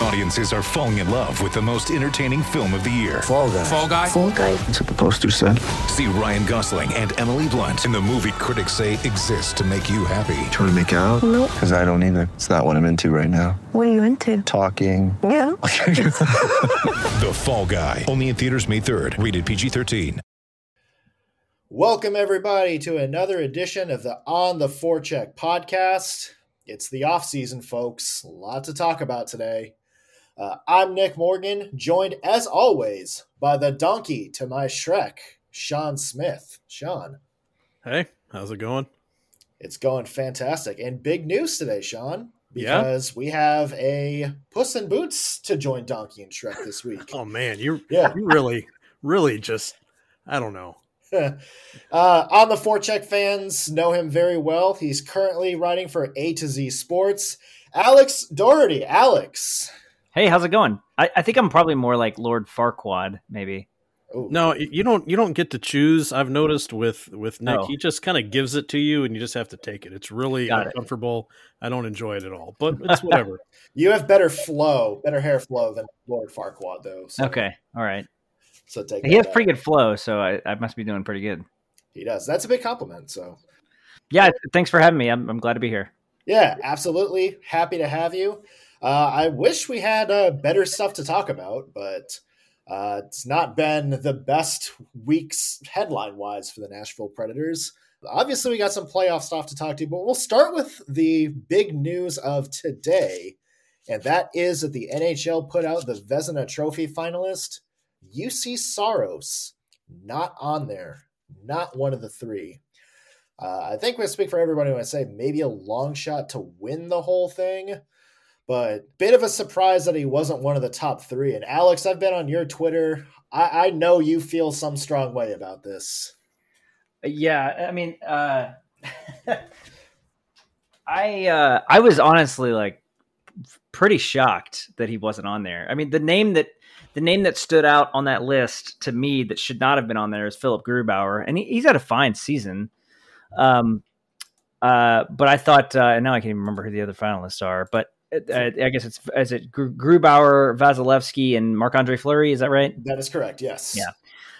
Audiences are falling in love with the most entertaining film of the year. Fall guy. Fall guy. Fall guy. That's what the poster said. See Ryan Gosling and Emily Blunt in the movie critics say exists to make you happy. Trying to make it out? Nope. Because I don't either. It's not what I'm into right now. What are you into? Talking. Yeah. The Fall Guy. Only in theaters May 3rd. Rated PG-13. Welcome, everybody, to another edition of the On the Forecheck podcast. It's the off season, folks. A lot to talk about today. Uh, I'm Nick Morgan, joined as always by the donkey to my Shrek, Sean Smith. Sean, Hey, how's it going? it's going fantastic. And big news today, Sean, Yeah? because we have a Puss in Boots to join Donkey and Shrek this week. Oh man, you Yeah. you really really just I don't know. uh, on the forecheck fans know him very well. He's currently writing for A to Z Sports. Alex Doherty. Alex. Hey, how's it going? I, I think I'm probably more like Lord Farquaad, maybe. No, you don't you don't get to choose. I've noticed with with Nick, Oh. he just kind of gives it to you and you just have to take it. It's really Got it. uncomfortable. I don't enjoy it at all. But it's whatever. You have better flow, better hair flow than Lord Farquaad, though. So, Okay, all right. So take He that has back. pretty good flow, so I, I must be doing pretty good. He does. That's a big compliment. So Yeah, thanks for having me. I'm, I'm glad to be here. yeah, absolutely happy to have you. Uh, I wish we had uh, better stuff to talk about, but uh, it's not been the best weeks headline wise for the Nashville Predators. Obviously, we got some playoff stuff to talk to, but we'll start with the big news of today, and that is that the NHL put out the Vezina Trophy finalist, Juuse Saros, not on there, not one of the three. Uh, I think we speak for everybody when I say maybe a long shot to win the whole thing, but bit of a surprise that he wasn't one of the top three. And Alex, I've been on your Twitter. I, I know you feel some strong way about this. Yeah, I mean, uh, I uh, I was honestly like pretty shocked that he wasn't on there. I mean, the name that the name that stood out on that list to me that should not have been on there is Philipp Grubauer, and he, he's had a fine season. Um, uh, but I thought, uh, and now I can't even remember who the other finalists are. But I guess it's as it Gru- Grubauer, Vasilevskiy, and Marc Andre Fleury? Is that right? That is correct. Yes. Yeah.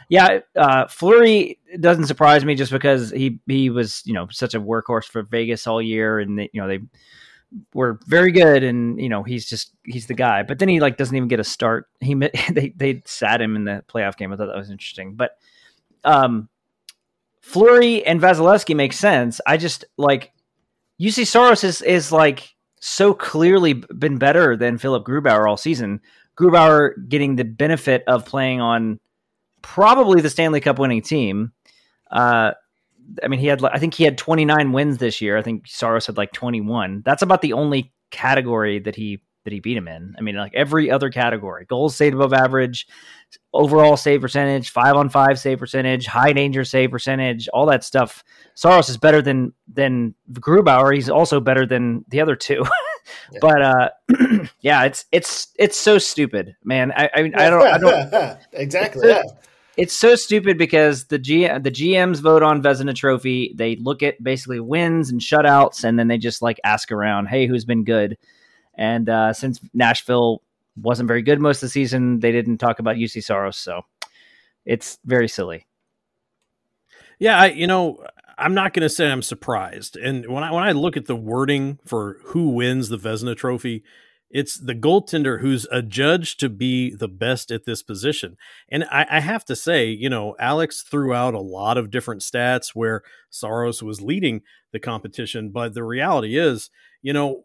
Yeah, uh, Fleury doesn't surprise me just because he he was you know such a workhorse for Vegas all year, and they, you know they were very good, and you know he's just he's the guy. But then he like doesn't even get a start. He they they sat him in the playoff game. I thought that was interesting, but um, Fleury and Vasilevskiy make sense. I just like Juuse Saros is is like so clearly been better than Philipp Grubauer all season. Grubauer getting the benefit of playing on probably the Stanley Cup winning team. Uh, I mean, he had I think he had 29 wins this year. I think Saros had like 21. That's about the only category that he that he beat him in. I mean, like every other category: goals saved above average, overall save percentage, five on five save percentage, high danger save percentage, all that stuff. Saros is better than than Grubauer. He's also better than the other two. Yeah. But uh, yeah, it's it's it's so stupid, man. I I, mean, I don't I don't exactly. Yeah. it's so stupid because the G the GMs vote on Vezina Trophy. They look at basically wins and shutouts, and then they just like ask around, "Hey, who's been good?" And uh, since Nashville wasn't very good most of the season, they didn't talk about Juuse Saros, so it's very silly. Yeah, I you know, I'm not going to say I'm surprised. And when I when I look at the wording for who wins the Vezina Trophy, it's the goaltender who's adjudged to be the best at this position. And I, I have to say, you know, Alex threw out a lot of different stats where Saros was leading the competition, but the reality is, you know,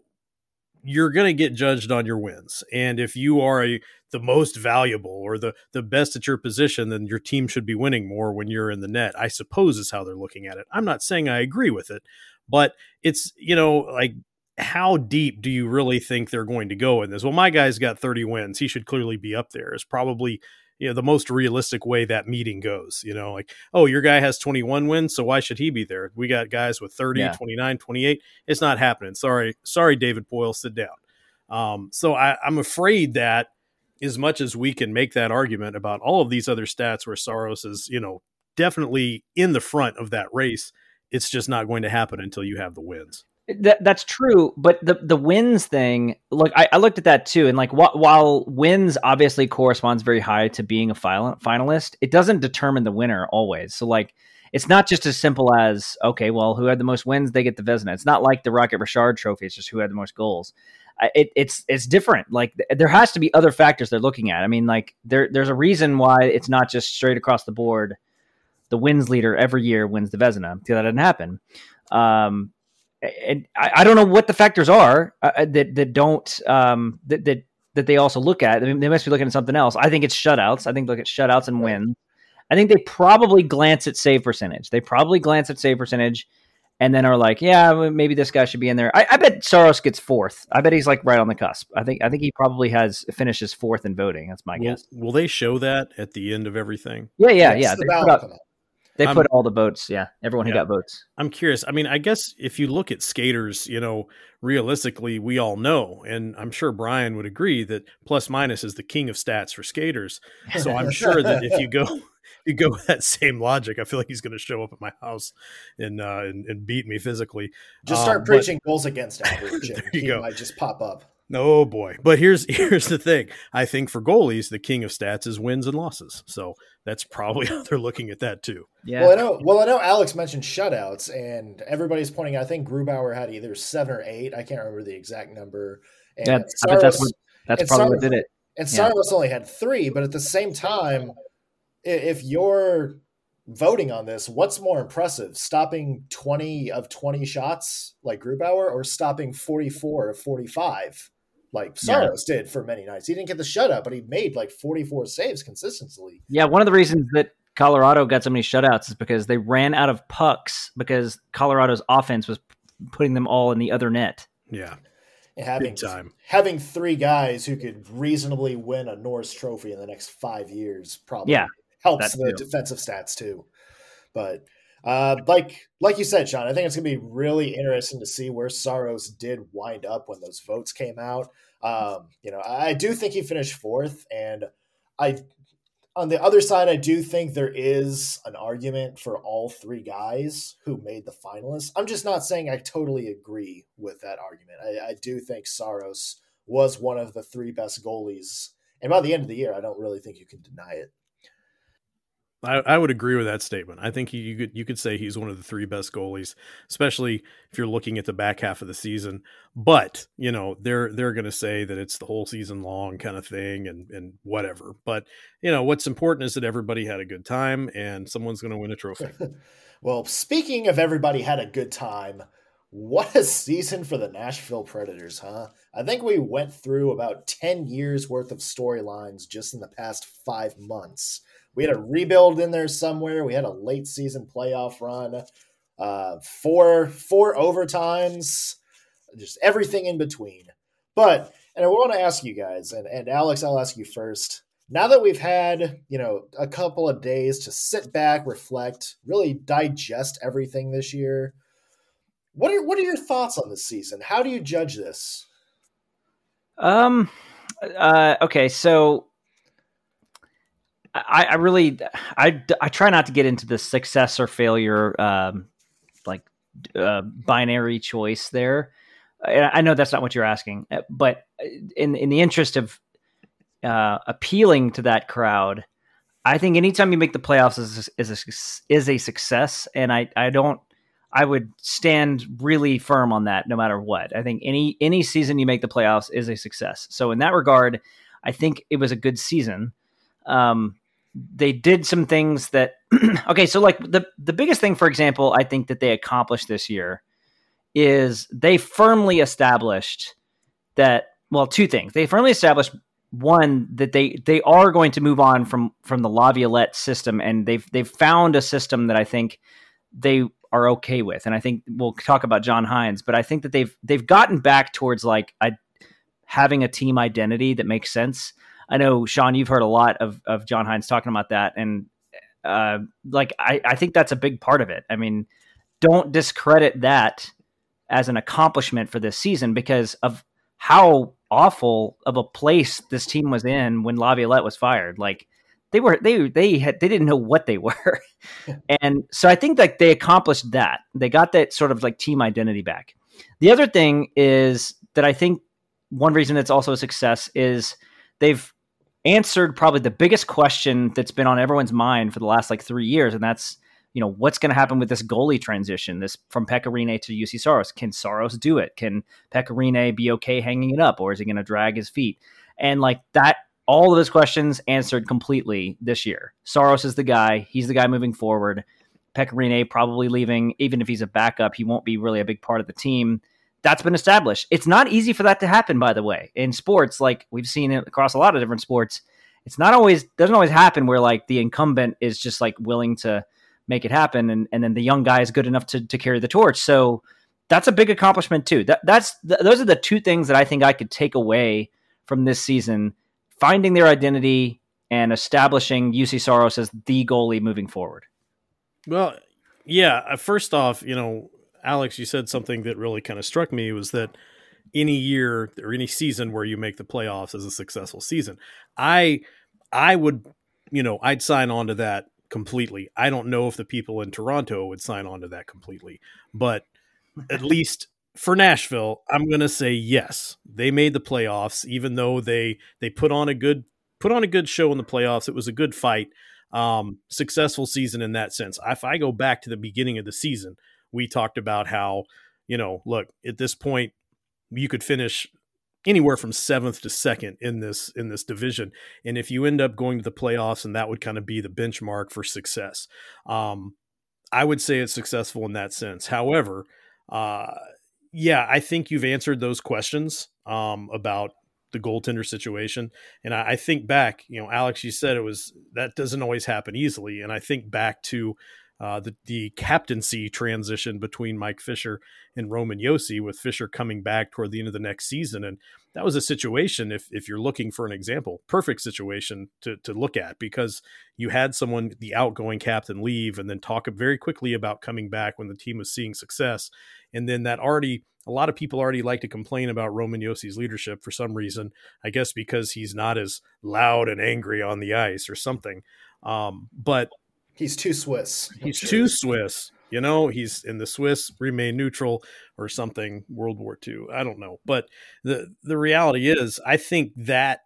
you're going to get judged on your wins. And if you are a, the most valuable or the, the best at your position, then your team should be winning more when you're in the net. I suppose is how they're looking at it. I'm not saying I agree with it, but it's, you know, like how deep do you really think they're going to go in this? Well, my guy's got 30 wins. He should clearly be up there. Is probably you know the most realistic way that meeting goes. You know, like oh, your guy has 21 wins, so why should he be there? We got guys with 30, Yeah. 29, 28. It's not happening. Sorry, sorry, David Poile, sit down. Um, so I, I'm afraid that as much as we can make that argument about all of these other stats where Saros is, you know, definitely in the front of that race. It's just not going to happen until you have the wins. That, that's true, but the the wins thing. Look, I, I looked at that too, and like wh- while wins obviously corresponds very high to being a final, finalist, it doesn't determine the winner always. So like, it's not just as simple as okay, well, who had the most wins, they get the Vezina. It's not like the Rocket Richard Trophy; it's just who had the most goals. It, it's it's different. Like there has to be other factors they're looking at. I mean, like there there's a reason why it's not just straight across the board. The wins leader every year wins the because that didn't happen. Um, and I, I, don't know what the factors are uh, uh, that that don't um, that that that they also look at. I mean, they must be looking at something else. I think it's shutouts. I think look at shutouts and wins. I think they probably glance at save percentage. They probably glance at save percentage, and then are like, yeah, maybe this guy should be in there. I, I bet Saros gets fourth. I bet he's like right on the cusp. I think I think he probably has finishes fourth in voting. That's my will, guess. Will they show that at the end of everything? Yeah, yeah, yeah. yeah. They put all the votes. Yeah, everyone who yeah. got votes. I'm curious. I mean, I guess if you look at skaters, you know, realistically, we all know, and I'm sure Brian would agree that plus minus is the king of stats for skaters. So I'm sure that if you go. You go with that same logic. I feel like he's going to show up at my house and uh, and, and beat me physically. Just start um, preaching but, goals against average, and he go. might just pop up. Oh boy. But here's here's the thing. I think for goalies, the king of stats is wins and losses. So that's probably how they're looking at that too. Yeah. Well, I know. Well, I know Alex mentioned shutouts, and everybody's pointing. out, I think Grubauer had either seven or eight. I can't remember the exact number. And yeah, Saros, that's what, that's probably Saros, what did it. And Saros yeah. only had three, but at the same time, if you're voting on this, what's more impressive, stopping twenty of twenty shots like Grubauer, or stopping forty four of forty five? Like Saros yeah. did for many nights. He didn't get the shutout, but he made like 44 saves consistently. Yeah, one of the reasons that Colorado got so many shutouts is because they ran out of pucks because Colorado's offense was putting them all in the other net. Yeah. And having time. having three guys who could reasonably win a Norris trophy in the next five years probably yeah, helps the too. defensive stats too. But uh, like like you said, Sean, I think it's gonna be really interesting to see where Saros did wind up when those votes came out. Um, you know, I do think he finished fourth, and I on the other side, I do think there is an argument for all three guys who made the finalists. I'm just not saying I totally agree with that argument. I, I do think Saros was one of the three best goalies, and by the end of the year, I don't really think you can deny it. I, I, would agree with that statement. I think you could you could say he's one of the three best goalies, especially if you're looking at the back half of the season. But you know they're they're going to say that it's the whole season long kind of thing and and whatever. But you know what's important is that everybody had a good time and someone's going to win a trophy. well, speaking of everybody had a good time, what a season for the Nashville Predators, huh? I think we went through about ten years worth of storylines just in the past five months we had a rebuild in there somewhere. We had a late season playoff run, uh, four four overtimes, just everything in between. But and I want to ask you guys, and, and Alex, I'll ask you first. Now that we've had, you know, a couple of days to sit back, reflect, really digest everything this year, what are what are your thoughts on this season? How do you judge this? Um uh okay, so I, I really I, I try not to get into the success or failure um, like uh, binary choice there. I know that's not what you're asking, but in in the interest of uh, appealing to that crowd, I think anytime you make the playoffs is is a, is a success, and I I don't I would stand really firm on that no matter what. I think any any season you make the playoffs is a success. So in that regard, I think it was a good season. Um, they did some things that okay so like the the biggest thing for example i think that they accomplished this year is they firmly established that well two things. They firmly established one that they they are going to move on from from the laviolette system and they've they've found a system that i think they are okay with. And i think we'll talk about John Hynes but i think that they've they've gotten back towards like a, having a team identity that makes sense I know Sean, you've heard a lot of of John Hynes talking about that, and uh, like I, I think that's a big part of it. I mean, don't discredit that as an accomplishment for this season because of how awful of a place this team was in when Laviolette was fired. Like they were they they had they didn't know what they were, and so I think like they accomplished that. They got that sort of like team identity back. The other thing is that I think one reason it's also a success is they've answered probably the biggest question that's been on everyone's mind for the last like three years, and that's you know what's going to happen with this goalie transition, this from Pekka Rinne to Juuse Saros. Can Saros do it? Can Pekka Rinne be okay hanging it up, or is he going to drag his feet? And like that all of those questions answered completely this year. Saros is the guy. He's the guy moving forward. Pekka Rinne probably leaving. Even if he's a backup, he won't be really a big part of the team. That's been established. It's not easy for that to happen, by the way. In sports, like we've seen it across a lot of different sports, it's not always doesn't always happen where like the incumbent is just like willing to make it happen, and, and then the young guy is good enough to to carry the torch. So that's a big accomplishment too. That that's th- those are the two things that I think I could take away from this season finding their identity and establishing Juuse Saros as the goalie moving forward. Well, yeah. uh, First off, you know, Alex, you said something that really kind of struck me was that any year or any season where you make the playoffs is a successful season. I I would, you know, I'd sign on to that completely. I don't know if the people in Toronto would sign on to that completely, but at least for Nashville, I'm going to say yes. They made the playoffs even though they they put on a good put on a good show in the playoffs. It was a good fight. Um, successful season in that sense. If I go back to the beginning of the season, we talked about how, you know, look, at this point you could finish anywhere from seventh to second in this in this division. And if you end up going to the playoffs and that would kind of be the benchmark for success. Um i would say it's successful in that sense. However uh yeah i think you've answered those questions um about the goaltender situation. And I, I think back you know alex you said it was that doesn't always happen easily. And i think back to uh, the, the captaincy transition between Mike Fisher and Roman Josi, with Fisher coming back toward the end of the next season. And that was a situation, if, if you're looking for an example, perfect situation to, to look at because you had someone, the outgoing captain, leave and then talk very quickly about coming back when the team was seeing success. And then that already, a lot of people already like to complain about Roman Josi's leadership for some reason, I guess because he's not as loud and angry on the ice or something. Um, but He's too Swiss. He's too Swiss. You know, he's in the Swiss remain neutral or something. World War II. I don't know, but the the reality is, I think that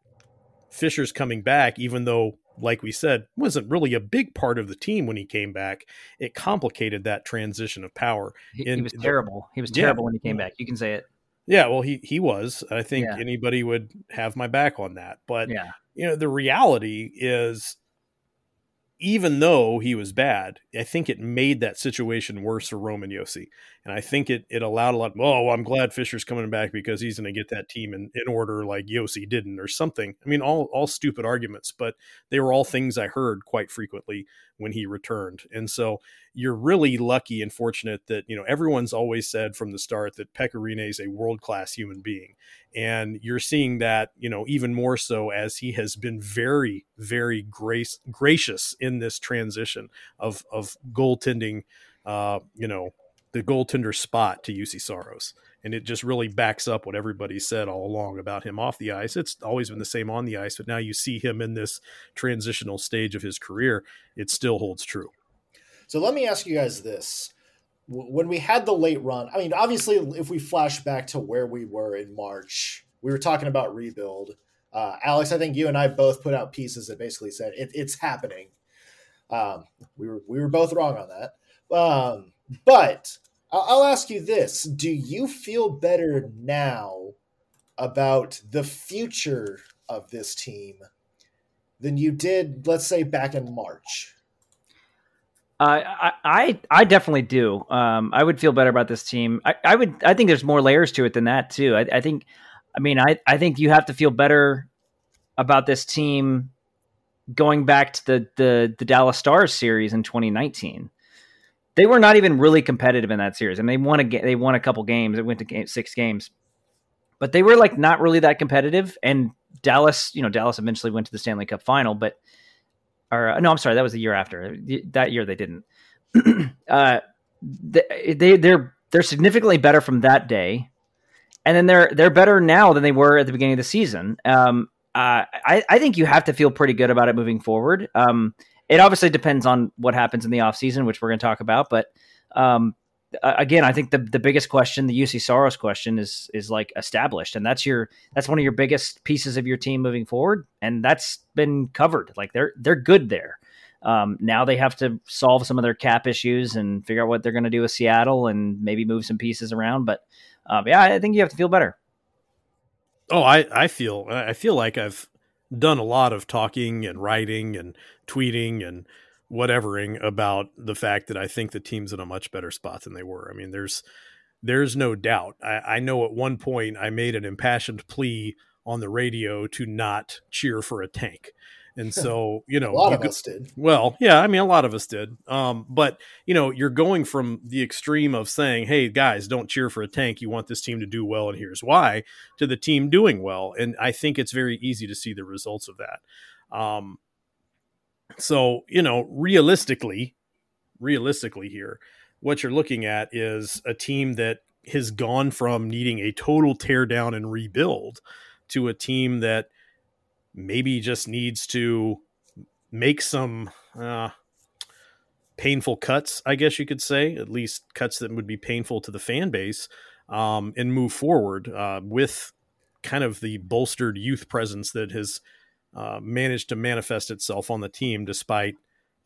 Fisher's coming back, even though, like we said, wasn't really a big part of the team when he came back. It complicated that transition of power. He, And he was terrible. He was Yeah. terrible when he came back. You can say it. Yeah, well, he he was. I think Yeah. anybody would have my back on that. But Yeah. you know, the reality is, even though he was bad, I think it made that situation worse for Roman Josi, and I think it it allowed a lot. Oh, well, I'm glad Fisher's coming back because he's going to get that team in, in order like Josi didn't, or something. I mean, all all stupid arguments, but they were all things I heard quite frequently when he returned, and so you're really lucky and fortunate that you know everyone's always said from the start that Pekka Rinne is a world class human being, and you're seeing that you know even more so as he has been very very grace gracious in this transition of of goaltending uh you know the goaltender spot to Juuse Saros and it just really backs up what everybody said all along about him off the ice it's always been the same on the ice but now you see him in this transitional stage of his career it still holds true So let me ask you guys this. When we had the late run, I mean, obviously, if we flash back to where we were in March, we were talking about rebuild. Uh, Alex, I think you and I both put out pieces that basically said it, it's happening. Um, we were we were both wrong on that. Um, but I'll, ask you this: Do you feel better now about the future of this team than you did, let's say, back in March? Uh, I, I I definitely do. Um, I would feel better about this team. I, I would. I think there's more layers to it than that too. I, I think. I mean, I, I think you have to feel better about this team going back to the the, the Dallas Stars series in 2019. They were not even really competitive in that series, and they won a they won a couple games. It went to game, six games, but they were like not really that competitive. And Dallas, you know, Dallas eventually went to the Stanley Cup final, but or uh, no, I'm sorry, that was the year after. That year they didn't. uh, they, they they're they're significantly better from that day, and then they're they're better now than they were at the beginning of the season. Um, uh, I, I think you have to feel pretty good about it moving forward. Um, it obviously depends on what happens in the offseason, which we're going to talk about. But um, again, I think the the biggest question, the Juuse Saros question, is is like established, and that's your that's one of your biggest pieces of your team moving forward, and that's been covered. Like they're they're good there. Um, now they have to solve some of their cap issues and figure out what they're going to do with Seattle and maybe move some pieces around. But um, yeah, I think you have to feel better. Oh, I, I feel I feel like I've done a lot of talking and writing and tweeting and whatevering about the fact that I think the team's in a much better spot than they were. I mean, there's there's no doubt. I, I know at one point I made an impassioned plea on the radio to not cheer for a tank. And so, you know, a lot of go- us did. well, yeah, I mean, a lot of us did. Um, but you know, you're going from the extreme of saying, "Hey, guys, don't cheer for a tank. You want this team to do well, and here's why," to the team doing well. And I think it's very easy to see the results of that. Um, so you know, realistically, realistically here, what you're looking at is a team that has gone from needing a total teardown and rebuild to a team that maybe just needs to make some uh, painful cuts, I guess you could say, at least cuts that would be painful to the fan base, um, and move forward uh, with kind of the bolstered youth presence that has uh, managed to manifest itself on the team, despite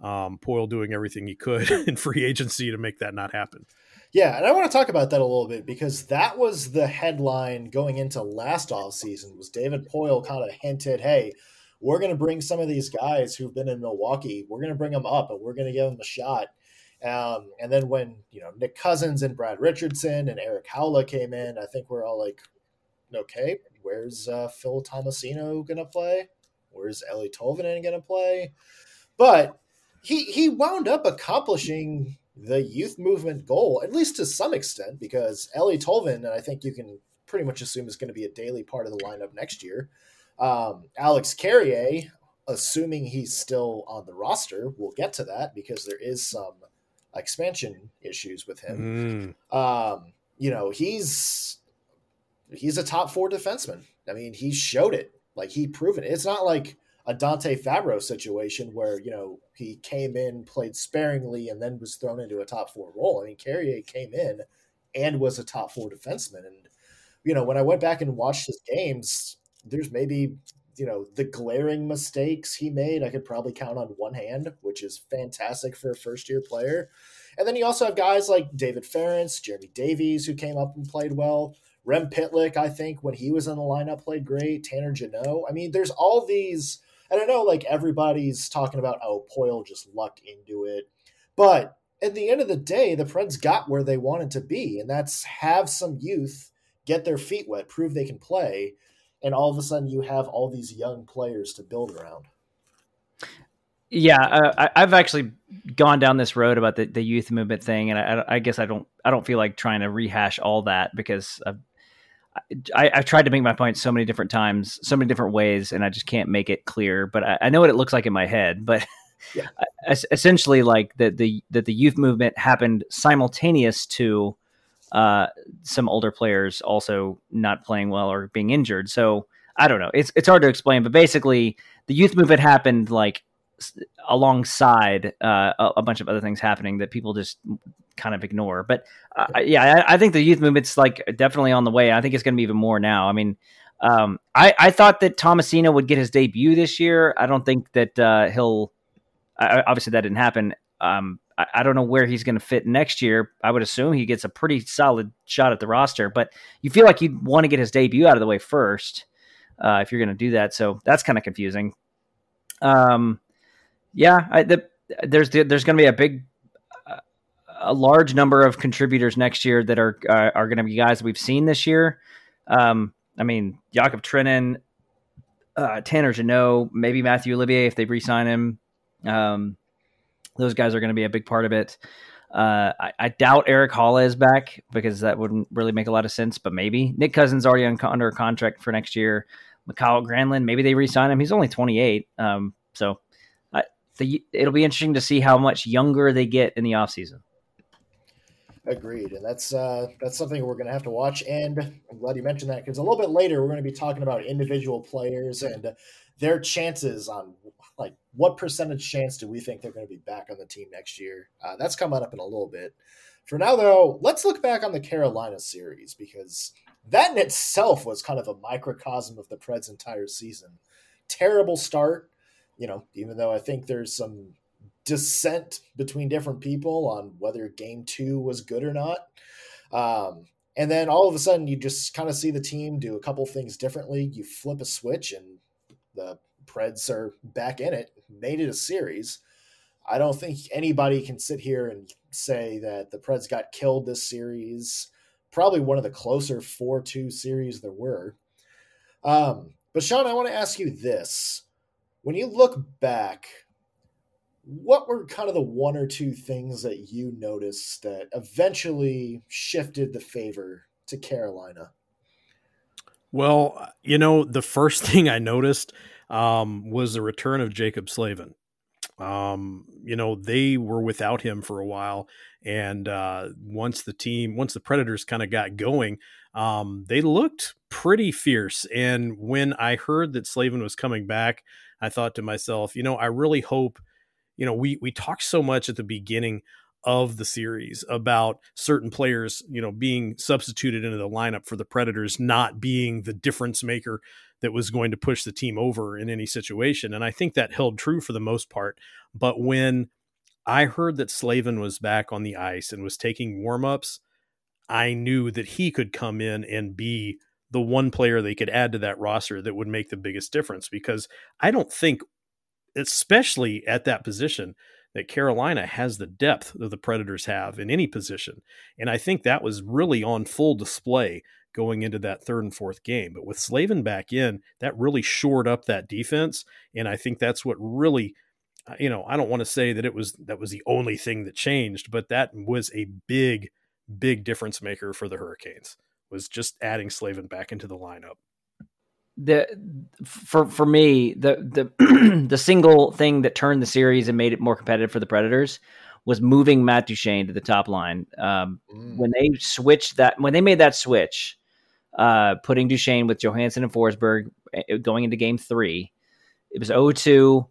um, Poile doing everything he could in free agency to make that not happen. Yeah, and I want to talk about that a little bit because that was the headline going into last off season. Was David Poile kind of hinted, "Hey, we're going to bring some of these guys who've been in Milwaukee. We're going to bring them up, and we're going to give them a shot." Um, and then when you know Nick Cousins and Brad Richardson and Erik Haula came in, I think we're all like, "Okay, where's uh, Phil Tomasino going to play? Where's Eeli Tolvanen going to play?" But he he wound up accomplishing the youth movement goal, at least to some extent, because Ellie Tolvin, and I think you can pretty much assume is going to be a daily part of the lineup next year. Um, Alex Carrier, assuming he's still on the roster, we'll get to that because there is some expansion issues with him. Mm. Um, you know, he's he's a top four defenseman. I mean, he showed it. Like he proven it. It's not like a Dante Fabbro situation where you know he came in, played sparingly, and then was thrown into a top four role. I mean, Carrier came in and was a top four defenseman, and you know when I went back and watched his games, there's maybe you know the glaring mistakes he made. I could probably count on one hand, which is fantastic for a first year player. And then you also have guys like David Farrance, Jeremy Davies, who came up and played well. Rem Pitlick, I think, when he was in the lineup, played great. Tanner Jeannot. I mean, there's all these and I know like everybody's talking about oh Poile just lucked into it, but at the end of the day, the Preds got where they wanted to be, and that's have some youth get their feet wet, prove they can play, and all of a sudden you have all these young players to build around. Yeah, uh, I, I've actually gone down this road about the, the youth movement thing, and I, I guess I don't I don't feel like trying to rehash all that because I've, I, have tried to make my point so many different times, so many different ways, and I just can't make it clear. But I, I know what it looks like in my head. But Yeah. essentially, like that the that the youth movement happened simultaneous to uh, some older players also not playing well or being injured. So I don't know. It's it's hard to explain, but basically, the youth movement happened like alongside uh, a, a bunch of other things happening that people just kind of ignore. But uh, yeah, I, I think the youth movement's like definitely on the way. I think it's going to be even more now. I mean, um, I, I thought that Tomasino would get his debut this year. I don't think that uh, he'll. I, obviously, that didn't happen. Um, I, I don't know where he's going to fit next year. I would assume he gets a pretty solid shot at the roster, but you feel like you'd want to get his debut out of the way first uh, if you're going to do that. So that's kind of confusing. Um, yeah, I, the, there's there's going to be a big a large number of contributors next year that are uh, are going to be guys we've seen this year. Um, I mean, Yakov Trenin, uh, Tanner Jeannot, maybe Mathieu Olivier if they re-sign him. Um, those guys are going to be a big part of it. Uh, I, I, doubt Erik Haula is back because that wouldn't really make a lot of sense, but maybe Nick Cousins already under a contract for next year. Mikael Granlund, maybe they re-sign him. He's only 28. Um, so the, it'll be interesting to see how much younger they get in the offseason. Agreed, and that's uh, that's something we're going to have to watch. And I'm glad you mentioned that because a little bit later we're going to be talking about individual players and their chances on like what percentage chance do we think they're going to be back on the team next year. Uh, that's coming up in a little bit. For now, though, let's look back on the Carolina series because that in itself was kind of a microcosm of the Preds' entire season. Terrible start, you know, even though I think there's some dissent between different people on whether game two was good or not. Um, and then all of a sudden, you just kind of see the team do a couple things differently. You flip a switch, and the Preds are back in it, made it a series. I don't think anybody can sit here and say that the Preds got killed this series. Probably one of the closer 4 2 series there were. Um, but Sean, I want to ask you this. When you look back what were kind of the one or two things that you noticed that eventually shifted the favor to Carolina? Well, you know, the first thing I noticed um, was the return of Jaccob Slavin. Um, you know, they were without him for a while, and uh, once the team, once the Predators kind of got going, um, they looked pretty fierce. And when I heard that Slavin was coming back, I thought to myself, you know, I really hope you know, we we talked so much at the beginning of the series about certain players, you know, being substituted into the lineup for the Predators not being the difference maker that was going to push the team over in any situation. And I think that held true for the most part. But when I heard that Slavin was back on the ice and was taking warm-ups, I knew that he could come in and be the one player they could add to that roster that would make the biggest difference because I don't think especially at that position that Carolina has the depth that the Predators have in any position. And I think that was really on full display going into that third and fourth game. But with Slavin back in, that really shored up that defense. And I think that's what really uh, you know, I don't want to say that it was that was the only thing that changed, but that was a big, big difference maker for the Hurricanes. Was just adding Slavin back into the lineup the for for me the the the single thing that turned the series and made it more competitive for the Predators was moving Matt Duchene to the top line. Um, mm. When they switched that, when they made that switch, uh, putting Duchene with Johansen and Forsberg eh, going into Game Three, it was 0-2.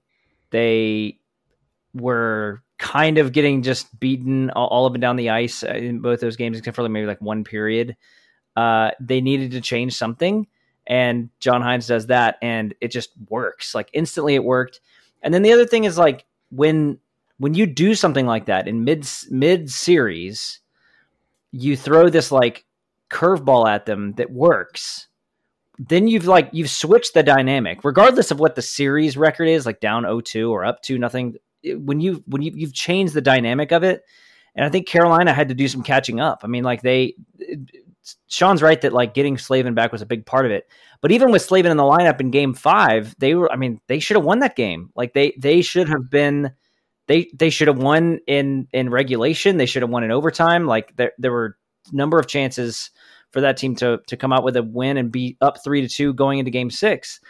They were kind of getting just beaten all, all up and down the ice uh, in both those games, except for maybe like one period. Uh, they needed to change something and John Hynes does that, and it just works. Like instantly, it worked. And then the other thing is like when when you do something like that in mid mid series, you throw this like curveball at them that works. Then you've like you've switched the dynamic, regardless of what the series record is, like down 0-2 or up to nothing. When you when you you've changed the dynamic of it, and I think Carolina had to do some catching up. I mean, like they Sean's right that like getting Slavin back was a big part of it. But even with Slavin in the lineup in game five, they were I mean, they should have won that game. Like they they should have been they they should have won in in regulation. They should have won in overtime. Like there there were a number of chances for that team to to come out with a win and be up three to two going into game six.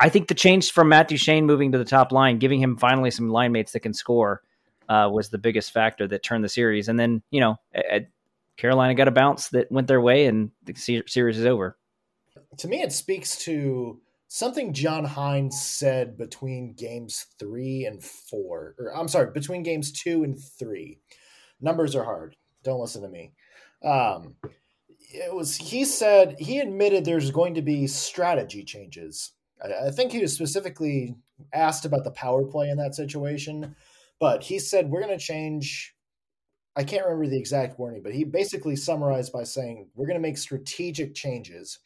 I think the change from Matt Duchene moving to the top line, giving him finally some line mates that can score, uh, was the biggest factor that turned the series. And then, you know, at, Carolina got a bounce that went their way, and the series is over. To me, it speaks to something John Hynes said between games three and four, or I'm sorry, between games two and three. Numbers are hard. Don't listen to me. Um, it was he said he admitted there's going to be strategy changes. I, I think he was specifically asked about the power play in that situation, but he said we're going to change I can't remember the exact wording, but he basically summarized by saying, We're going to make strategic changes.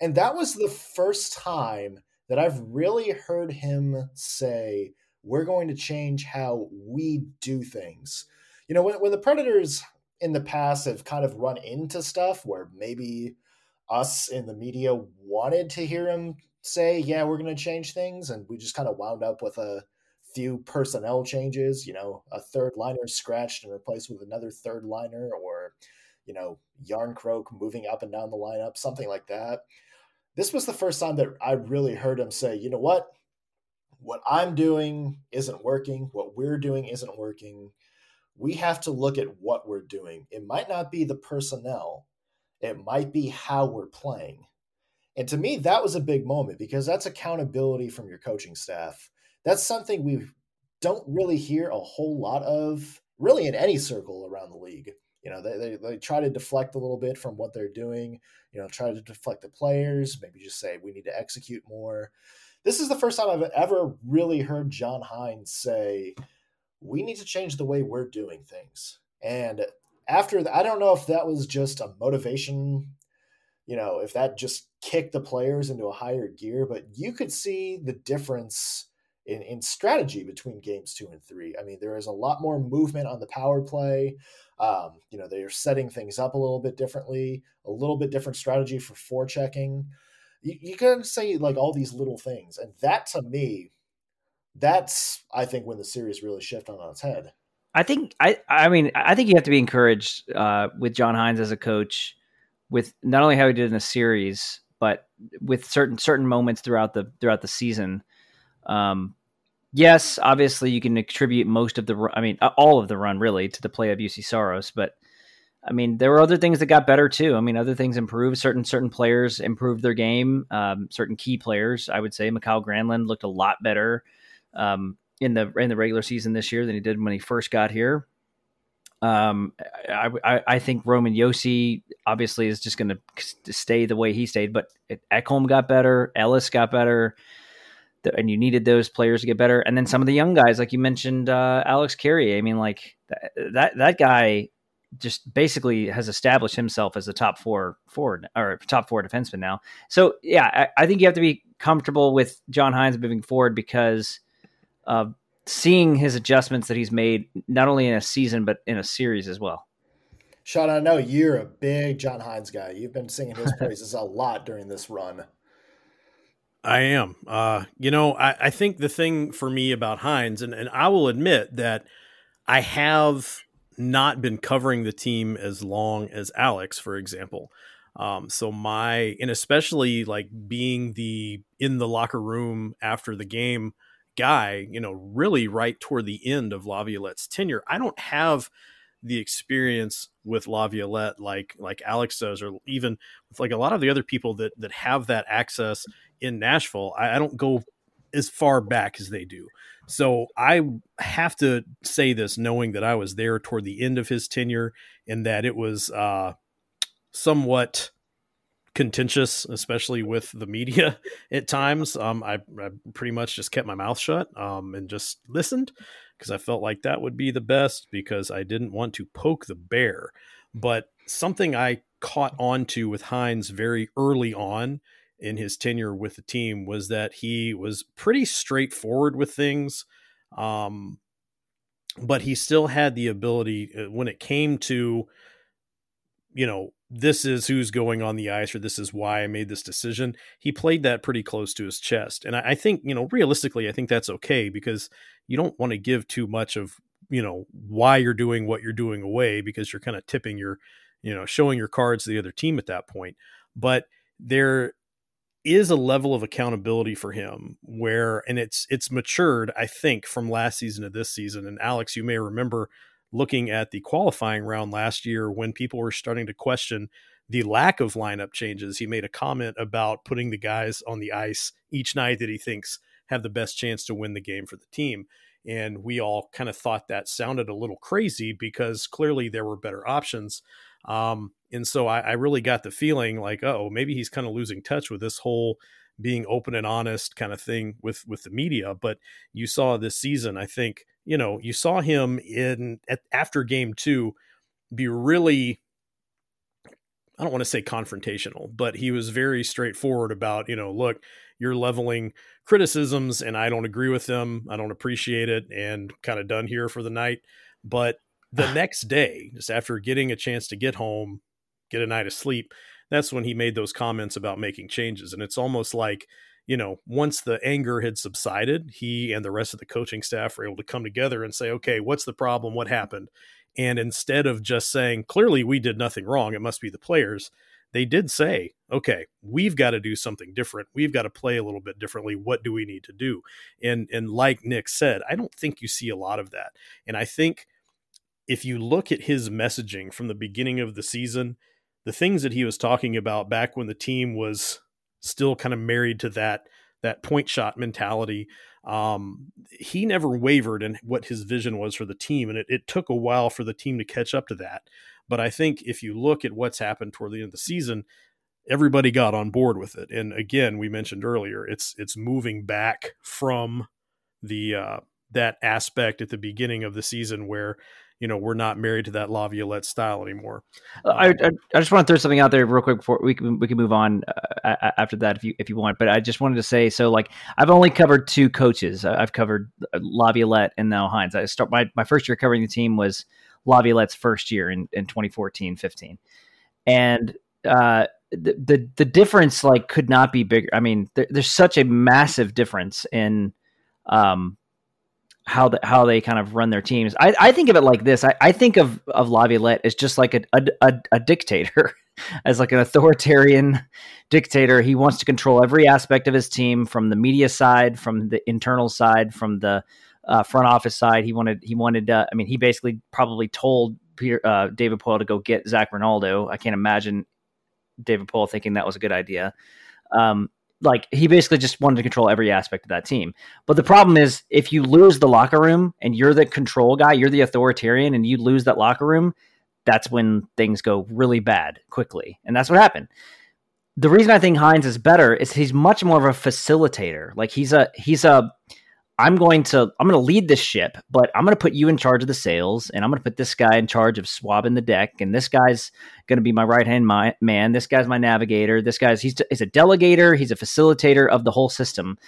And that was the first time that I've really heard him say, We're going to change how we do things. You know, when, when the Predators in the past have kind of run into stuff where maybe us in the media wanted to hear him say, Yeah, we're going to change things. And we just kind of wound up with a few personnel changes, you know, a third liner scratched and replaced with another third liner, or, you know, Järnkrok moving up and down the lineup, something like that. This was the first time that I really heard him say, you know what? What I'm doing isn't working. What we're doing isn't working. we have to look at what we're doing. It might not be the personnel, it might be how we're playing. And to me, that was a big moment because that's accountability from your coaching staff. That's something we don't really hear a whole lot of, really, in any circle around the league. You know, they, they, they try to deflect a little bit from what they're doing, you know, try to deflect the players, maybe just say we need to execute more. This is the first time I've ever really heard John Hynes say, we need to change the way we're doing things. And after that, I don't know if that was just a motivation, you know, if that just kicked the players into a higher gear, but you could see the difference in, in strategy between games two and three. I mean, there is a lot more movement on the power play. Um, you know, they're setting things up a little bit differently, a little bit different strategy for forechecking. You, you can say like all these little things. And that to me that's I think when the series really shifted on its head. I think I I mean I think you have to be encouraged uh, with John Hynes as a coach with not only how he did in the series but with certain certain moments throughout the throughout the season. Um, yes, obviously you can attribute most of the I mean all of the run really to the play of Juuse Saros, but I mean there were other things that got better too. I mean other things improved. Certain certain players improved their game. Um, certain key players, I would say, Mikael Granlund looked a lot better um, in the in the regular season this year than he did when he first got here. Um, I, I, I think Roman Josi obviously is just going to stay the way he stayed, but Ekholm got better, Ellis got better, and you needed those players to get better. And then some of the young guys, like you mentioned, uh, Alex Carrier. I mean, like that that guy just basically has established himself as a top four forward or top four defenseman now. So yeah, I, I think you have to be comfortable with John Hynes moving forward because uh, seeing his adjustments that he's made not only in a season but in a series as well. Sean, I know you're a big John Hynes guy. You've been singing his praises a lot during this run. I am. Uh, you know, I, I, think the thing for me about Hynes, and, and I will admit that I have not been covering the team as long as Alex, for example. Um, so my, and especially like being the in the locker room after the game guy, you know, really right toward the end of Laviolette's tenure. I don't have the experience with Laviolette like like Alex does, or even with like a lot of the other people that that have that access in Nashville. I, I don't go as far back as they do. So I have to say this knowing that I was there toward the end of his tenure and that it was uh, somewhat contentious, especially with the media at times. Um, I, I, pretty much just kept my mouth shut um, and just listened because I felt like that would be the best because I didn't want to poke the bear. But something I caught on to with Hynes very early on in his tenure with the team was that he was pretty straightforward with things. Um, but he still had the ability uh, when it came to, you know, this is who's going on the ice or this is why I made this decision. He played that pretty close to his chest. And I, I think, you know, realistically, I think that's okay because you don't want to give too much of, you know, why you're doing what you're doing away because you're kind of tipping your, you know, showing your cards to the other team at that point. But there is a level of accountability for him where and it's it's matured i think from last season to this season and alex you may remember looking at the qualifying round last year when people were starting to question the lack of lineup changes. He made a comment about putting the guys on the ice each night that he thinks have the best chance to win the game for the team. And we all kind of thought that sounded a little crazy because clearly there were better options. Um, and so I, I, really got the feeling like, oh, maybe he's kind of losing touch with this whole being open and honest kind of thing with with the media. But you saw this season, I think, you know, you saw him in at, after game two be really I don't want to say confrontational, but he was very straightforward about, you know, look, you're leveling criticisms and I don't agree with them. I don't appreciate it and kind of done here for the night. But the ah. next day, just after getting a chance to get home, get a night of sleep, that's when he made those comments about making changes. And it's almost like you know, once the anger had subsided, he and the rest of the coaching staff were able to come together and say, okay, what's the problem? What happened? And instead of just saying, clearly we did nothing wrong, it must be the players, they did say, okay, we've got to do something different. We've got to play a little bit differently. What do we need to do? And and like Nick said, I don't think you see a lot of that. And I think if you look at his messaging from the beginning of the season, the things that he was talking about back when the team was still kind of married to that that point shot mentality, um, he never wavered in what his vision was for the team, and it, it took a while for the team to catch up to that. But I think if you look at what's happened toward the end of the season, everybody got on board with it. And again, we mentioned earlier, it's it's moving back from the uh, that aspect at the beginning of the season where you know we're not married to that Laviolette style anymore. I, I, I just want to throw something out there real quick before we can we can move on uh, after that if you if you want. But I just wanted to say so like I've only covered two coaches. I've covered uh, Laviolette and now Hynes. I start my my first year covering the team was Laviolette's first year in in 2014 15, and uh, the, the the difference like could not be bigger. I mean, there, there's such a massive difference in um how the, how they kind of run their teams. I, I think of it like this. I, I think of of Laviolette as just like a a, a, a dictator, as like an authoritarian dictator. He wants to control every aspect of his team, from the media side, from the internal side, from the uh, front office side. He wanted he wanted. Uh, I mean, he basically probably told Peter, uh, David Poile to go get Zac Rinaldo. I can't imagine David Poile thinking that was a good idea. Um, like he basically just wanted to control every aspect of that team. But the problem is if you lose the locker room and you're the control guy, you're the authoritarian and you lose that locker room, that's when things go really bad quickly. And that's what happened. The reason I think Hynes is better is he's much more of a facilitator. Like he's a he's a I'm going to I'm going to lead this ship, but I'm going to put you in charge of the sales, and I'm going to put this guy in charge of swabbing the deck, and this guy's going to be my right hand man. This guy's my navigator. This guy's he's he's a delegator. He's a facilitator of the whole system,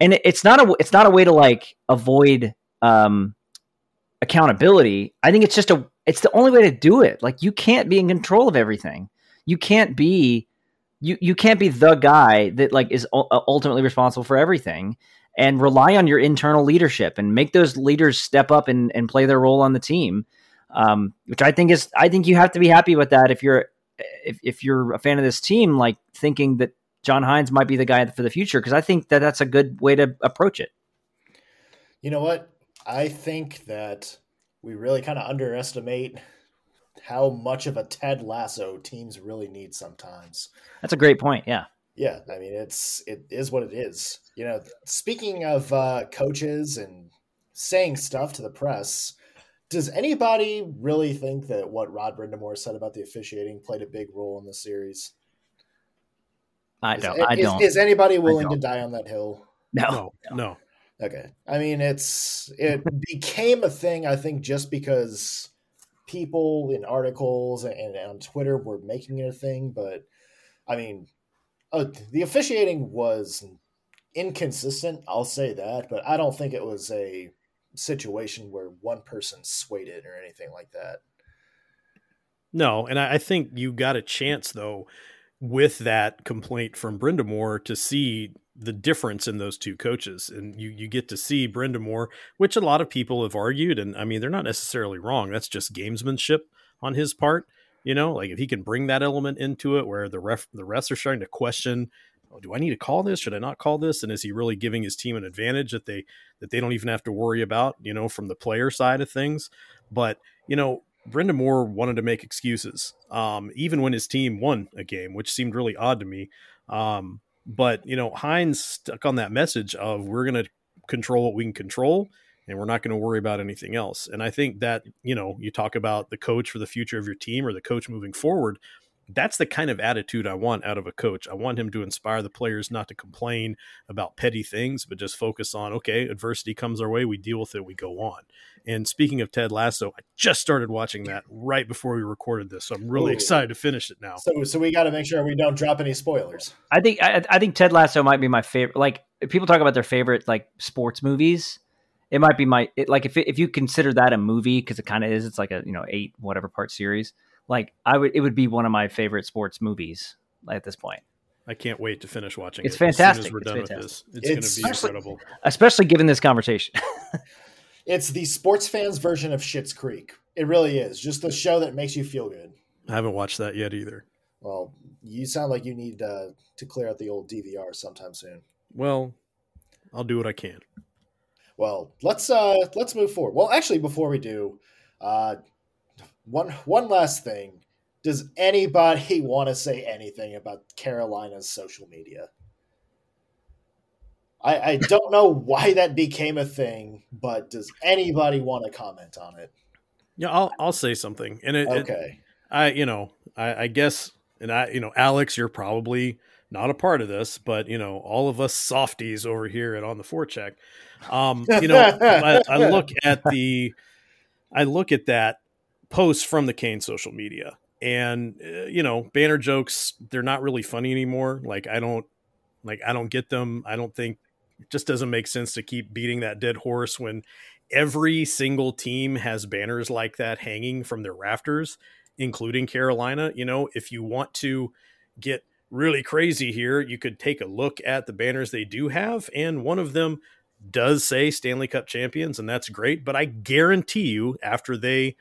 and it's not a it's not a way to like avoid um, accountability. I think it's just a it's the only way to do it. Like you can't be in control of everything. You can't be you you can't be the guy that like is ultimately responsible for everything and rely on your internal leadership and make those leaders step up and, and play their role on the team. Um, which I think is, I think you have to be happy with that if you're, if, if you're a fan of this team, like thinking that John Hynes might be the guy for the future, because I think that that's a good way to approach it. You know what? I think that we really kind of underestimate how much of a Ted Lasso teams really need sometimes. That's a great point. Yeah. Yeah, I mean it's it is what it is. You know, speaking of uh, coaches and saying stuff to the press, does anybody really think that what Rod Brind'Amour said about the officiating played a big role in the series? I don't. Is, I don't. Is, is anybody willing to die on that hill? No, no, no. Okay, I mean it's it became a thing. I think just because people in articles and, and on Twitter were making it a thing, but I mean uh, the officiating was inconsistent. I'll say that, but I don't think it was a situation where one person swayed it or anything like that. No, and I, I think you got a chance though with that complaint from Brind'Amour to see the difference in those two coaches, and you you get to see Brind'Amour, which a lot of people have argued, and I mean they're not necessarily wrong. That's just gamesmanship on his part. You know, like if he can bring that element into it, where the ref, the refs are starting to question, oh, do I need to call this? Should I not call this? And is he really giving his team an advantage that they that they don't even have to worry about? You know, from the player side of things. But you know, Brind'Amour wanted to make excuses, um, even when his team won a game, which seemed really odd to me. Um, but you know, Hynes stuck on that message of we're going to control what we can control and we're not going to worry about anything else. And I think that, you know, you talk about the coach for the future of your team or the coach moving forward. That's the kind of attitude I want out of a coach. I want him to inspire the players not to complain about petty things, but just focus on, okay, adversity comes our way, we deal with it, we go on. And speaking of Ted Lasso, I just started watching that right before we recorded this, so I'm really Ooh. excited to finish it now. So, so we got to make sure we don't drop any spoilers. I think I, I think Ted Lasso might be my favorite. Like people talk about their favorite like sports movies it might be my it, like if it, if you consider that a movie because it kind of is. It's like a you know eight whatever part series. Like I would, it would be one of my favorite sports movies at this point. I can't wait to finish watching. It's it. fantastic. we're it's done fantastic. with this, it's, it's going to be incredible. Especially given this conversation. it's the sports fans version of Schitt's Creek. It really is just the show that makes you feel good. I haven't watched that yet either. Well, you sound like you need uh, to clear out the old DVR sometime soon. Well, I'll do what I can. Well, let's uh let's move forward. Well, actually, before we do, Uh, one one last thing. Does anybody want to say anything about Carolina's social media? I, I don't know why that became a thing, but does anybody want to comment on it? Yeah, I'll I'll say something. And it, Okay. it I you know, I, I guess and I you know, Alex, you're probably not a part of this, but you know, all of us softies over here at on the forecheck. Um, you know, I, I look at the I look at that post from the Kane social media and uh, you know, banner jokes, they're not really funny anymore. Like I don't like I don't get them. I don't think it just doesn't make sense to keep beating that dead horse when every single team has banners like that hanging from their rafters, including Carolina. You know, if you want to get really crazy here, you could take a look at the banners they do have, and one of them does say Stanley Cup champions, and that's great. But I guarantee you, after they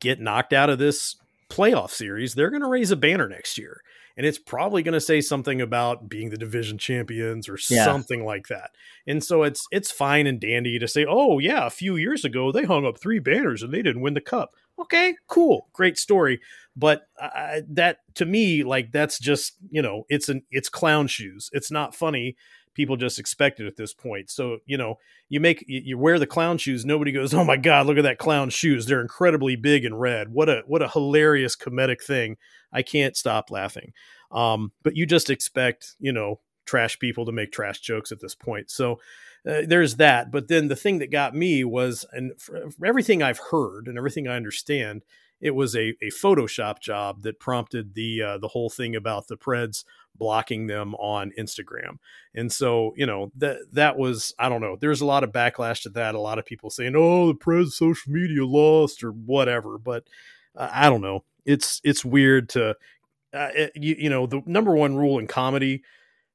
get knocked out of this playoff series, they're going to raise a banner next year. And it's probably going to say something about being the division champions or Yeah. something like that. And so it's it's fine and dandy to say, "Oh yeah, a few years ago they hung up three banners and they didn't win the cup." Okay, cool, great story. But uh, that to me, like that's just you know, it's an it's clown shoes. It's not funny. People just expect it at this point. So you know, you make you, wear the clown shoes. Nobody goes, "Oh my god, look at that clown shoes! They're incredibly big and red. What a what a hilarious comedic thing!" I can't stop laughing. Um, but you just expect, you know, trash people to make trash jokes at this point. So uh, there's that. But then the thing that got me was, and everything I've heard and everything I understand, it was a, a Photoshop job that prompted the uh, the whole thing about the Preds blocking them on Instagram. And so, you know, that that was I don't know. There's a lot of backlash to that. A lot of people saying, "Oh, the Preds social media lost" or whatever. But uh, I don't know. It's it's weird to uh, it, you, you know the number one rule in comedy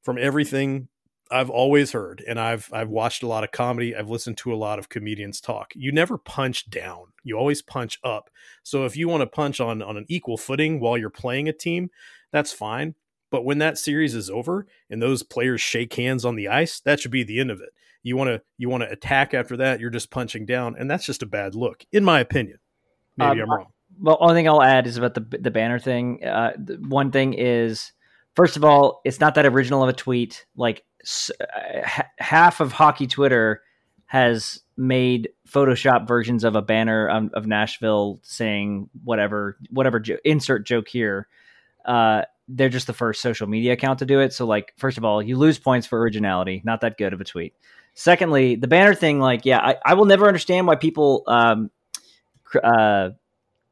from everything I've always heard, and I've I've watched a lot of comedy. I've listened to a lot of comedians talk. You never punch down. You always punch up. So if you want to punch on on an equal footing while you're playing a team, that's fine. But when that series is over and those players shake hands on the ice, that should be the end of it. You want to you want to attack after that. You're just punching down, and that's just a bad look, in my opinion. Maybe Um, I'm wrong. Well, only thing I'll add is about the the banner thing. Uh, one thing is, first of all, it's not that original of a tweet. Like s- uh, ha- half of hockey Twitter has made Photoshop versions of a banner um, of Nashville saying whatever, whatever jo- insert joke here. Uh, they're just the first social media account to do it. So, like, first of all, you lose points for originality. Not that good of a tweet. Secondly, the banner thing, like, yeah, I, I will never understand why people um, uh,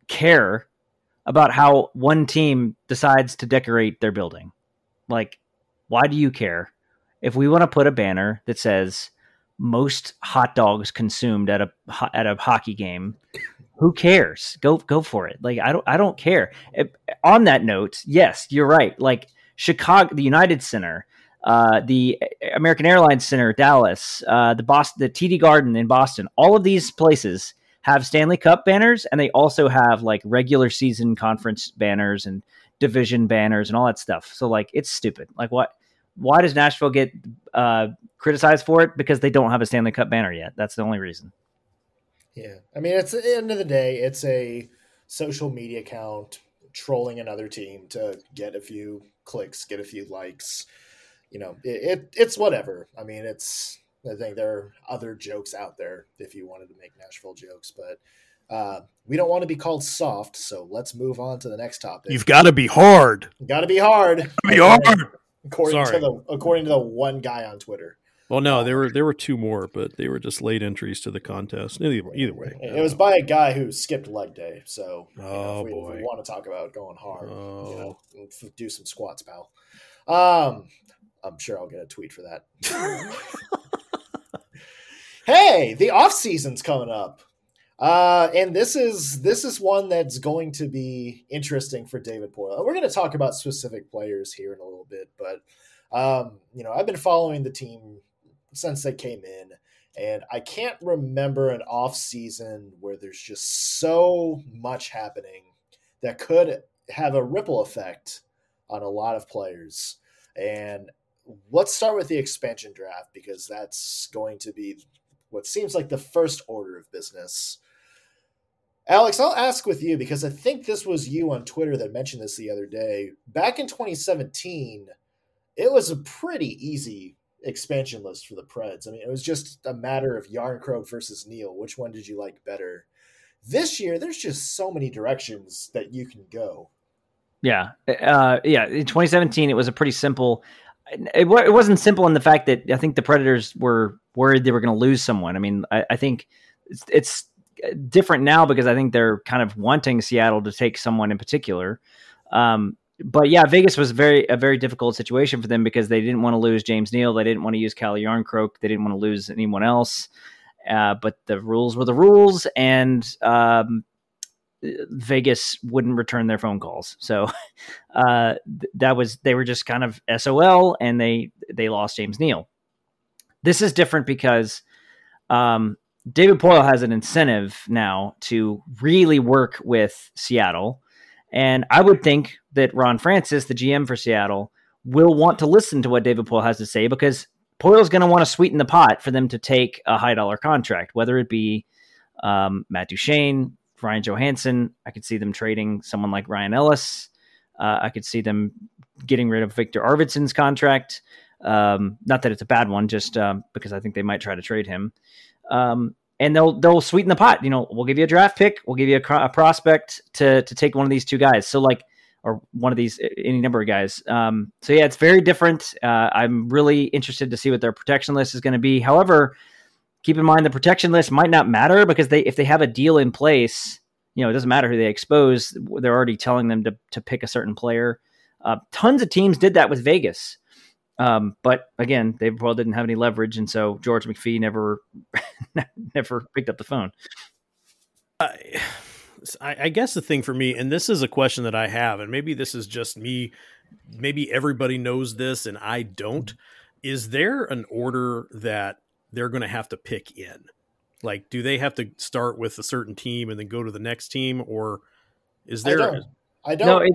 care about how one team decides to decorate their building. Like, why do you care? If we want to put a banner that says most hot dogs consumed at a at a hockey game, who cares? Go go for it. Like I don't I don't care. If- on that note, yes, you're right. Like Chicago, the United Center, uh, the American Airlines Center, Dallas, uh, the Boston, the TD Garden in Boston, all of these places have Stanley Cup banners, and they also have like regular season conference banners and division banners and all that stuff. So like, it's stupid. Like, what? Why does Nashville get uh, criticized for it? Because they don't have a Stanley Cup banner yet. That's the only reason. Yeah, I mean, it's at the end of the day, it's a social media account trolling another team to get a few clicks, get a few likes. You know, it, it it's whatever. I mean, it's I think there are other jokes out there if you wanted to make Nashville jokes, but uh, we don't want to be called soft. So let's move on to the next topic. You've got to be hard. got to be hard. Be hard. According Sorry. to the according to the one guy on Twitter. Well, no, there were there were two more, but they were just late entries to the contest. Either, either way, It was by a guy who skipped leg day. So, you know, Oh, if, we, if boy. we want to talk about going hard, you Oh. know, do some squats, pal. Um, I'm sure I'll get a tweet for that. hey, the off season's coming up. Uh, and this is this is one that's going to be interesting for David Poile. We're going to talk about specific players here in a little bit, but um, you know, I've been following the team since they came in, and I can't remember an off season where there's just so much happening that could have a ripple effect on a lot of players. And let's start with the expansion draft because that's going to be what seems like the first order of business. Alex, I'll ask with you because I think this was you on Twitter that mentioned this the other day. Back in 2017, it was a pretty easy expansion list for the Preds. I mean, it was just a matter of Jarnkrok versus Neal. Which one did you like better? This year, there's just so many directions that you can go. Yeah, uh, yeah. In 2017, it was a pretty simple. It, it, wasn't simple in the fact that I think the Predators were worried they were going to lose someone. I mean, I, I think it's, it's, different now because I think they're kind of wanting Seattle to take someone in particular. Um, but yeah, Vegas was very a very difficult situation for them because they didn't want to lose James Neal, they didn't want to use Calle Jarnkrok, they didn't want to lose anyone else. Uh, but the rules were the rules, and um, Vegas wouldn't return their phone calls. So uh, that was they were just kind of SOL, and they they lost James Neal. This is different because um, David Poile has an incentive now to really work with Seattle, and I would think that Ron Francis, the GM for Seattle, will want to listen to what David Poile has to say because Poile's going to want to sweeten the pot for them to take a high dollar contract, whether it be um, Matt Duchene, Ryan Johansen. I could see them trading someone like Ryan Ellis. Uh, I could see them getting rid of Viktor Arvidsson's contract. Um, not that it's a bad one, just um, because I think they might try to trade him. Um, and they'll they'll sweeten the pot. You know, we'll give you a draft pick, we'll give you a, a prospect to to take one of these two guys. So like or one of these any number of guys. Um, so yeah, it's very different. Uh, I'm really interested to see what their protection list is going to be. However, keep in mind the protection list might not matter because they if they have a deal in place, you know, it doesn't matter who they expose. They're already telling them to to pick a certain player. Uh, tons of teams did that with Vegas. Um, but again, they probably didn't have any leverage, and so George McPhee never, never picked up the phone. I guess the thing for me, and this is a question that I have, and maybe this is just me, maybe everybody knows this and I don't. Is there an order that they're going to have to pick in? Like, do they have to start with a certain team and then go to the next team, or is there? I don't. I don't, no, it,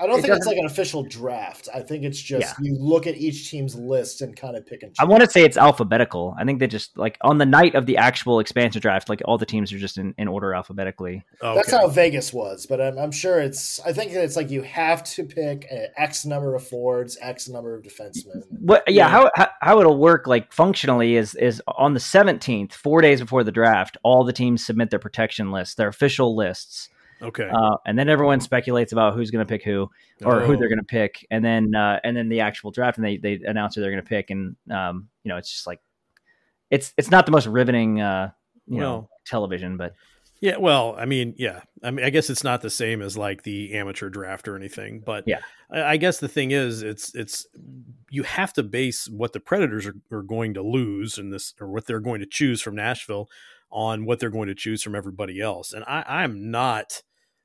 I don't it think it's like an official draft. I think it's just yeah. you look at each team's list and kind of pick and choose. I want to say it's alphabetical. I think they just like on the night of the actual expansion draft, like all the teams are just in, in order alphabetically. Oh, okay. That's how Vegas was, but I'm, I'm, sure it's. I think it's like you have to pick X number of forwards, X number of defensemen. What? Yeah, yeah. How, how how it'll work like functionally is is on the 17th, four days before the draft, all the teams submit their protection lists, their official lists Okay. Uh, and then everyone speculates about who's going to pick who or oh. who they're going to pick, and then uh, and then the actual draft, and they they announce who they're going to pick, and um, you know, it's just like it's it's not the most riveting uh, you well, know television, but yeah, well, I mean, yeah, I mean, I guess it's not the same as like the amateur draft or anything, but yeah, I, I guess the thing is, it's it's you have to base what the Predators are, are going to lose in this or what they're going to choose from Nashville on what they're going to choose from everybody else, and I, I'm not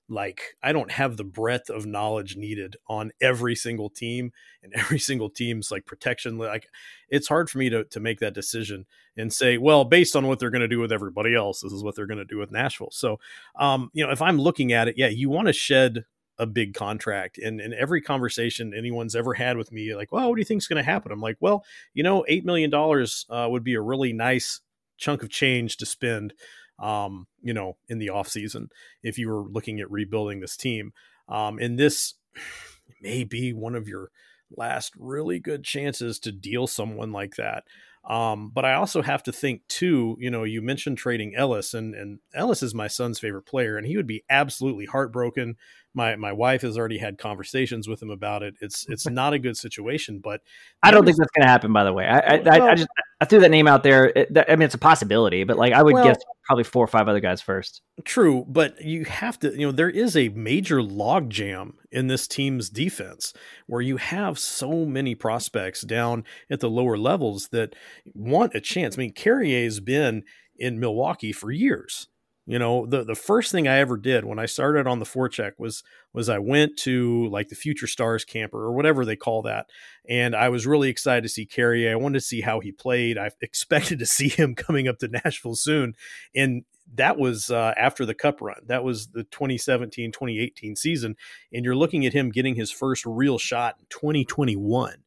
like I don't have the breadth of knowledge needed on every single team and every single team's like protection. Like it's hard for me to to make that decision and say, well, based on what they're going to do with everybody else, this is what they're going to do with Nashville. So, um, you know, if I'm looking at it, yeah, you want to shed a big contract. And in every conversation anyone's ever had with me, like, well, what do you think is going to happen? I'm like, well, you know, $8 million uh, would be a really nice chunk of change to spend um, you know, in the offseason if you were looking at rebuilding this team. Um, and this may be one of your last really good chances to deal someone like that. Um, but I also have to think too, you know, you mentioned trading Ellis and, and Ellis is my son's favorite player and he would be absolutely heartbroken. My, my wife has already had conversations with him about it. It's, it's not a good situation, but I don't think that's going to happen, by the way. I, I, well, I, I, just, I threw that name out there. It, I mean, it's a possibility, but like I would well, guess probably four or five other guys first. True, but you have to, you know, there is a major logjam in this team's defense where you have so many prospects down at the lower levels that want a chance. I mean, Carrier's been in Milwaukee for years. You know, the the first thing I ever did when I started on the forecheck was was I went to like the Future Stars camper or whatever they call that, and I was really excited to see Carrier. I wanted to see how he played. I expected to see him coming up to Nashville soon, and that was uh, after the Cup run. That was the 2017 2018 season, and you're looking at him getting his first real shot in 2021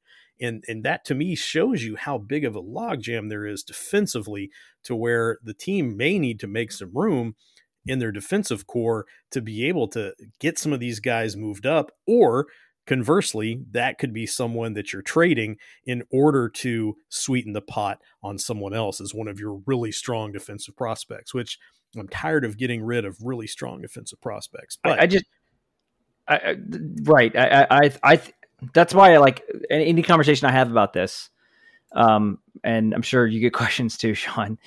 and and that to me shows you how big of a logjam there is defensively to where the team may need to make some room in their defensive core to be able to get some of these guys moved up or conversely that could be someone that you're trading in order to sweeten the pot on someone else as one of your really strong defensive prospects which i'm tired of getting rid of really strong defensive prospects but I, I just I, I, right I, I i that's why i like any conversation i have about this um and i'm sure you get questions too sean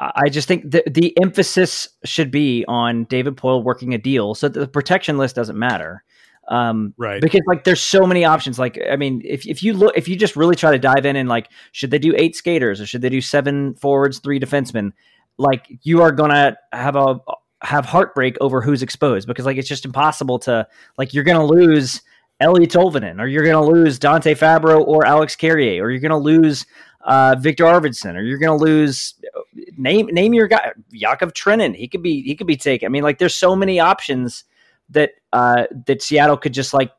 I just think the, the emphasis should be on David Poile working a deal so that the protection list doesn't matter. Um, right. Because like there's so many options. Like, I mean, if, if you look, if you just really try to dive in and like, should they do eight skaters or should they do seven forwards, three defensemen? Like you are going to have a, have heartbreak over who's exposed because like, it's just impossible to like, you're going to lose Eeli Tolvanen or you're going to lose Dante Fabbro or Alex Carrier or you're going to lose uh, Viktor Arvidsson, or you're going to lose name name your guy Yakov Trenin. He could be he could be taken. I mean, like there's so many options that uh, that Seattle could just like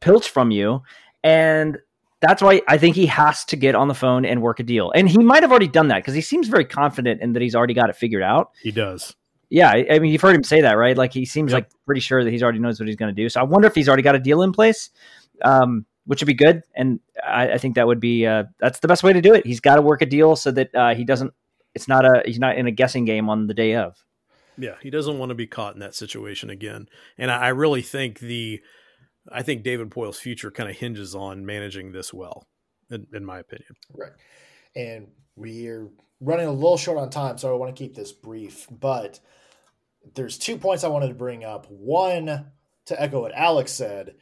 pilch from you, and that's why I think he has to get on the phone and work a deal. And he might have already done that because he seems very confident in that he's already got it figured out. He does. Yeah, I mean, you've heard him say that, right? Like he seems yep. like pretty sure that he's already knows what he's going to do. So I wonder if he's already got a deal in place. Um, which would be good. And I, I think that would be uh, that's the best way to do it. He's got to work a deal so that uh, he doesn't. It's not a he's not in a guessing game on the day of. Yeah, he doesn't want to be caught in that situation again. And I, I really think the I think David Poile's future kind of hinges on managing this well, in, in my opinion. Right. And we're running a little short on time, so I want to keep this brief. But there's two points I wanted to bring up. One, to echo what Alex said,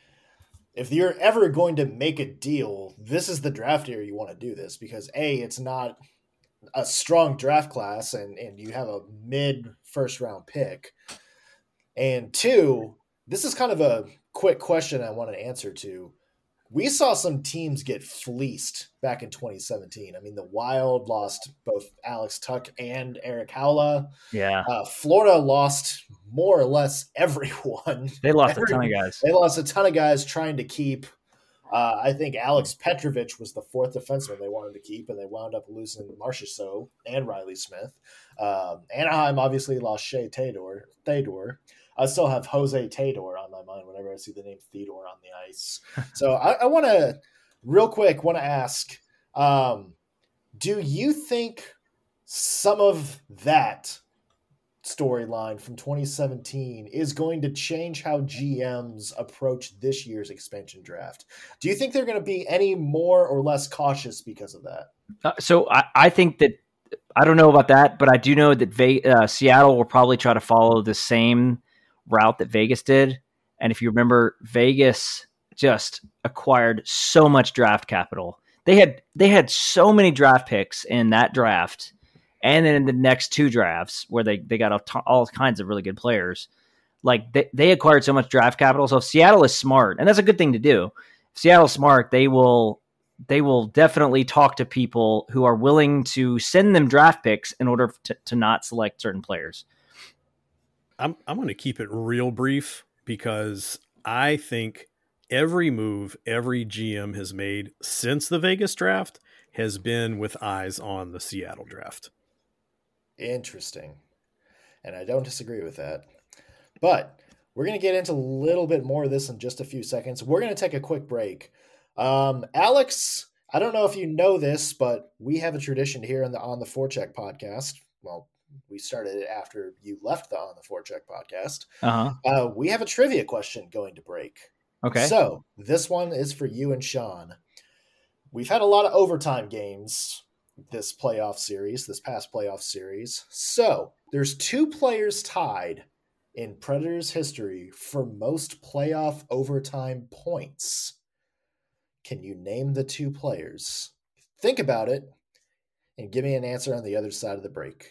if you're ever going to make a deal, this is the draft year you want to do this because a it's not a strong draft class and and you have a mid first round pick. And two, this is kind of a quick question I want to answer to we saw some teams get fleeced back in 2017. I mean, the Wild lost both Alex Tuch and Erik Haula. Yeah. Uh, Florida lost more or less everyone. They lost Every, a ton of guys. They lost a ton of guys trying to keep. Uh, I think Alex Petrovic was the fourth defenseman they wanted to keep, and they wound up losing Marchessault and Reilly Smith. Um, Anaheim obviously lost Shea Theodore. Theodore. I still have Jose Theodore on my mind whenever I see the name Theodore on the ice. so I, I want to, real quick, want to ask um, do you think some of that storyline from 2017 is going to change how GMs approach this year's expansion draft? Do you think they're going to be any more or less cautious because of that? Uh, so I, I, think that I don't know about that, but I do know that uh, Seattle will probably try to follow the same route that Vegas did. And if you remember, Vegas just acquired so much draft capital. They had they had so many draft picks in that draft, and then in the next two drafts where they they got all, kinds of really good players. Like they, they acquired so much draft capital. So if Seattle is smart, and that's a good thing to do. If Seattle's smart, they will they will definitely talk to people who are willing to send them draft picks in order to, to not select certain players. I'm I'm going to keep it real brief because I think every move every GM has made since the Vegas draft has been with eyes on the Seattle draft. Interesting. And I don't disagree with that. But we're going to get into a little bit more of this in just a few seconds. We're going to take a quick break. Um, Alex, I don't know if you know this, but we have a tradition here on the on the Forecheck podcast. Well, we started it after you left the On the Forecheck podcast. Uh-huh. Uh, we have a trivia question going to break. Okay. So this one is for you and Sean. We've had a lot of overtime games this playoff series, this past playoff series. So there's two players tied in Predators history for most playoff overtime points. Can you name the two players? Think about it and give me an answer on the other side of the break.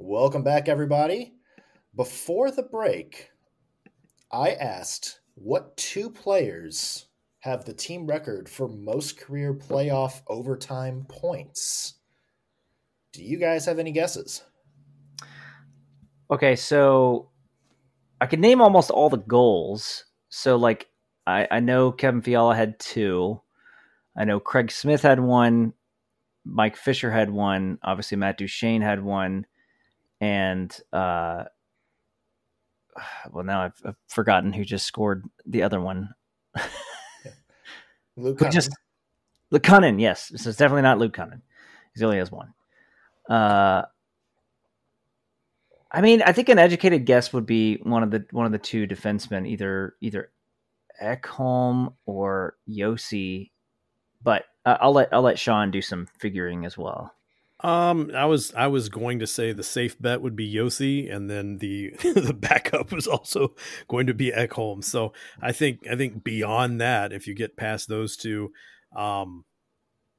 Welcome back, everybody. Before the break, I asked what two players have the team record for most career playoff overtime points. Do you guys have any guesses? Okay, so I can name almost all the goals. So, like, I, I know Kevin Fiala had two. I know Craig Smith had one. Mike Fisher had one. Obviously, Matt Duchene had one. And, uh, well, now I've, I've forgotten who just scored the other one. Luke just Luke Kunin, yes. So it's definitely not Luke Kunin. He only has one. Uh, I mean, I think an educated guess would be one of the one of the two defensemen, either either Ekholm or Josi. But uh, I'll let I'll let Sean do some figuring as well. Um, I was I was going to say the safe bet would be Josi, and then the the backup was also going to be Ekholm. So I think I think beyond that, if you get past those two, um,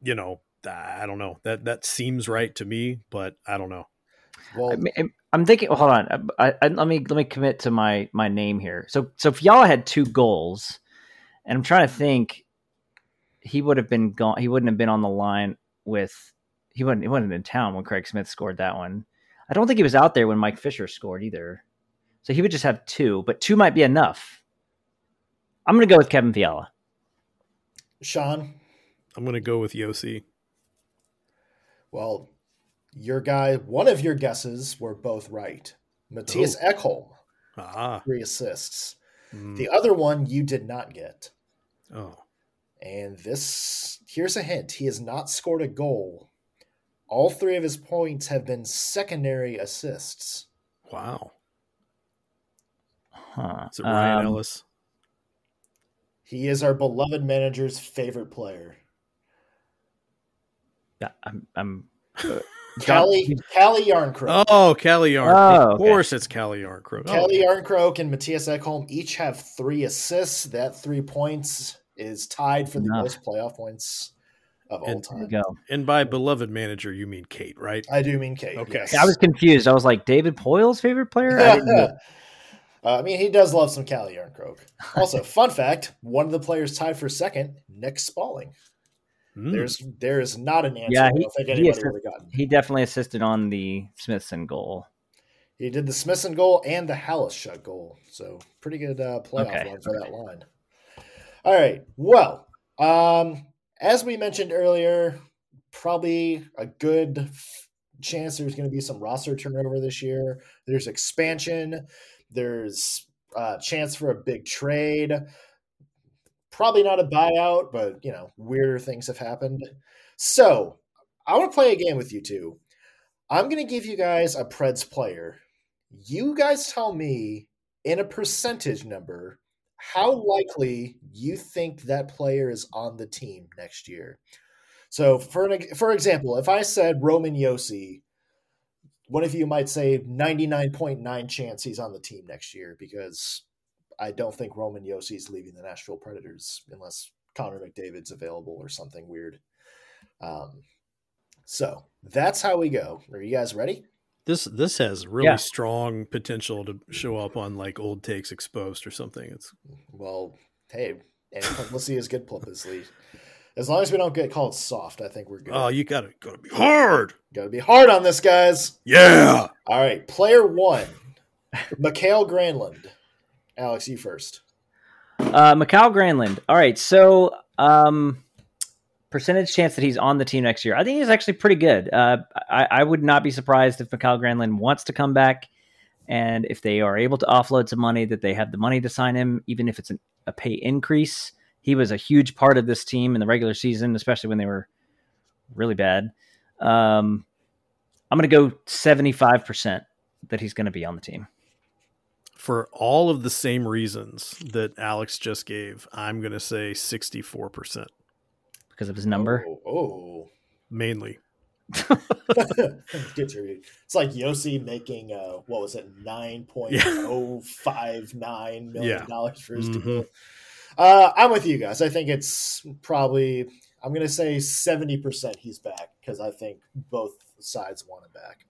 you know, I don't know that that seems right to me, but I don't know. well, I mean, I'm thinking. Hold on. I, I, let me let me commit to my my name here. So so Fiala had two goals, and I'm trying to think. He would have been gone. He wouldn't have been on the line with. He wasn't. He wasn't in town when Craig Smith scored that one. I don't think he was out there when Mike Fisher scored either. So he would just have two, but two might be enough. I'm going to go with Kevin Fiala. Sean, I'm going to go with Josi. well, your guy, one of your guesses were both right. Mattias Ekholm, Ah, three assists. mm, The other one you did not get. oh, And this, here's a hint he has not scored a goal. All three of his points have been secondary assists. wow. Huh. Is it Ryan Um, Ellis? He is our beloved manager's favorite player. Yeah, I'm. I'm Callie, Calle Jarnkrok. Oh, Callie Yarn. Oh, of okay. course, it's Calle Jarnkrok. Oh, Calle Jarnkrok and Mattias Ekholm each have three assists. That three points is tied for the Enough. most playoff points of all And- time. go. and by beloved manager, you mean Kate, right? I do mean Kate. Okay. yes. I was confused. I was like, David Poile's favorite player. I didn't know. Uh, I mean, he does love some Calle Jarnkrok. Also, fun fact: one of the players tied for second, Nick Spaling. Mm. There's there is not an answer. Yeah, I he- don't think he anybody assist- would gotten. He definitely assisted on the Smithson goal. He did the Smithson goal and the Hallis shut goal. So pretty good uh, playoff Okay, run for that line. All right. Well, um, as we mentioned earlier, probably a good chance there's going to be some roster turnover this year. There's expansion. There's a chance for a big trade. Probably not a buyout, but you know, weirder things have happened. So I want to play a game with you two. I'm going to give you guys a Preds player. You guys tell me in a percentage number how likely you think that player is on the team next year. So, for an, for example, if I said Roman Josi, one of you might say 99.9 chance he's on the team next year because I don't think Roman Josi is leaving the Nashville Predators unless Connor McDavid's available or something weird. Um, so that's how we go. Are you guys ready? This this has really Yeah. strong potential to show up on like old takes exposed or something. It's Well, hey, any publicity is good publicity. As lead. As long as we don't get called soft, I think we're good. oh, you gotta gotta be hard. Got to be hard on this, guys. Yeah. All right, player one, Mikael Granlund. Alex, you first. Uh, Mikael Granlund. All right, so um, percentage chance that he's on the team next year. I think he's actually pretty good. Uh, I, I would not be surprised if Mikael Granlund wants to come back, and if they are able to offload some money, that they have the money to sign him, even if it's an, a pay increase. He was a huge part of this team in the regular season, especially when they were really bad. Um, I'm going to go 75% that he's going to be on the team. For all of the same reasons that Alex just gave, I'm gonna say 64 percent because of his number. Oh, oh. mainly. Get your- it's like Josi making uh, what was it nine point oh five nine million Yeah. dollars for his Mhm. deal. Uh, I'm with you guys. I think it's probably I'm going to say seventy percent he's back because I think both sides want him back.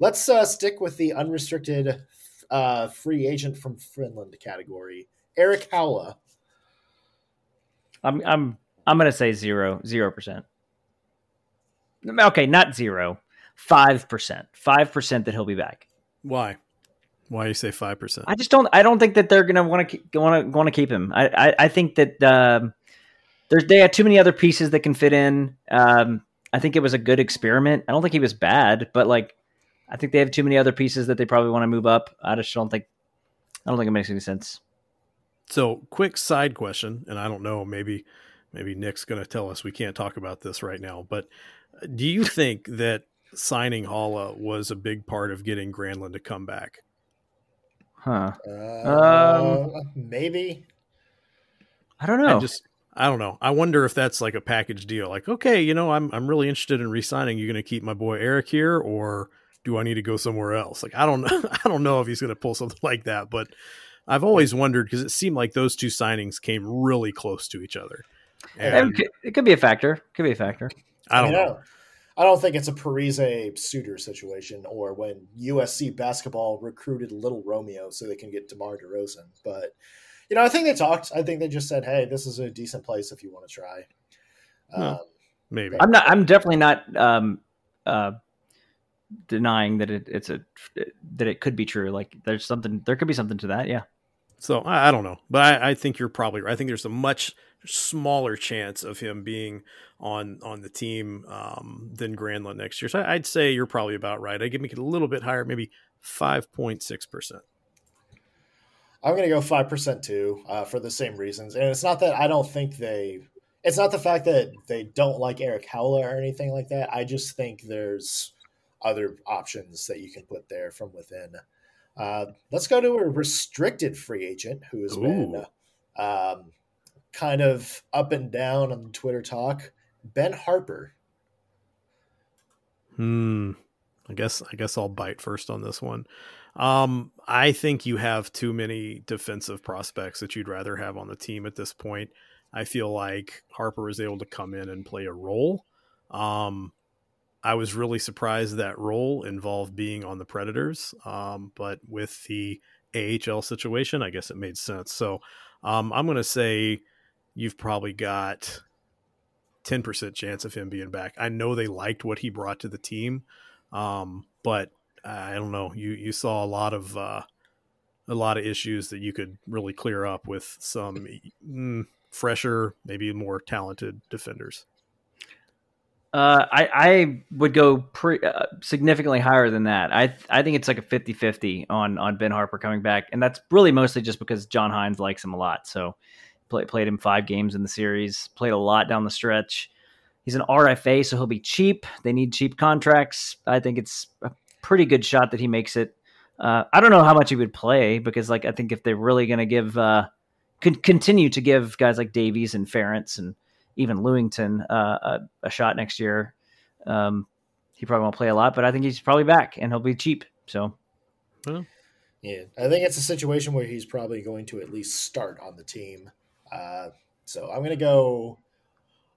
let's uh, stick with the unrestricted uh, free agent from Finland category. Erik Haula. I'm I'm I'm gonna say zero zero percent. Okay, not zero, five percent, five percent that he'll be back. Why? Why you say five percent? I just don't. I don't think that they're gonna want to want to want to keep him. I I, I think that um, there's they had too many other pieces that can fit in. Um, I think it was a good experiment. I don't think he was bad, but like I think they have too many other pieces that they probably want to move up. I just don't think. I don't think it makes any sense. So, quick side question, and I don't know, maybe maybe Nick's going to tell us we can't talk about this right now, but uh, do you think that signing Haula was a big part of getting Granlund to come back? Huh? Uh, maybe. I don't know. I just I don't know. I wonder if that's like a package deal. Like, okay, you know, I'm I'm really interested in re-signing. You going to keep my boy Eric here, or do I need to go somewhere else? Like, I don't know. I don't know if he's going to pull something like that, but I've always wondered because it seemed like those two signings came really close to each other. It, could, it could be a factor. Could be a factor. I don't mean, know. I don't think it's a Parise Suter situation or when USC basketball recruited Little Romeo so they can get DeMar DeRozan. But, you know, I think they talked. I think they just said, hey, this is a decent place if you want to try. Hmm. Um, Maybe. I'm not. I'm definitely not um, uh, denying that it, it's a that it could be true. Like there's something. There could be something to that. Yeah. So I, I don't know, but I, I, think you're probably right. I think there's a much smaller chance of him being on on the team um, than Granlund next year. So I, would say you're probably about right. I give me a little bit higher, maybe five point six percent. I'm going to go five percent too, uh, for the same reasons. And it's not that I don't think they. It's not the fact that they don't like Erik Haula or anything like that. I just think there's other options that you can put there from within. Uh, let's go to a restricted free agent who has Ooh. been um, kind of up and down on Twitter talk. Ben Harpur. Hmm. I guess I guess I'll bite first on this one. Um, I think you have too many defensive prospects that you'd rather have on the team at this point. I feel like Harper is able to come in and play a role. Um, I was really surprised that role involved being on the Predators. Um, but with the AHL situation, I guess it made sense. So um, I'm going to say you've probably got 10% chance of him being back. I know they liked what he brought to the team, um, but I don't know. You you saw a lot of uh, a lot of issues that you could really clear up with some mm, fresher, maybe more talented defenders. Uh, I, I would go pre, uh, significantly higher than that. I I think it's like a 50-50 on on Ben Harpur coming back, and that's really mostly just because John Hynes likes him a lot. So play, played him five games in the series, played a lot down the stretch. He's an RFA, so he'll be cheap. They need cheap contracts. I think it's a pretty good shot that he makes it. Uh, I don't know how much he would play because, like, I think if they're really going to give, uh, con- continue to give guys like Davies and Farrance and even Lewington uh, a, a, shot next year. Um, he probably won't play a lot, but I think he's probably back and he'll be cheap. So, well. yeah, I think it's a situation where he's probably going to at least start on the team. Uh, so I'm going to go.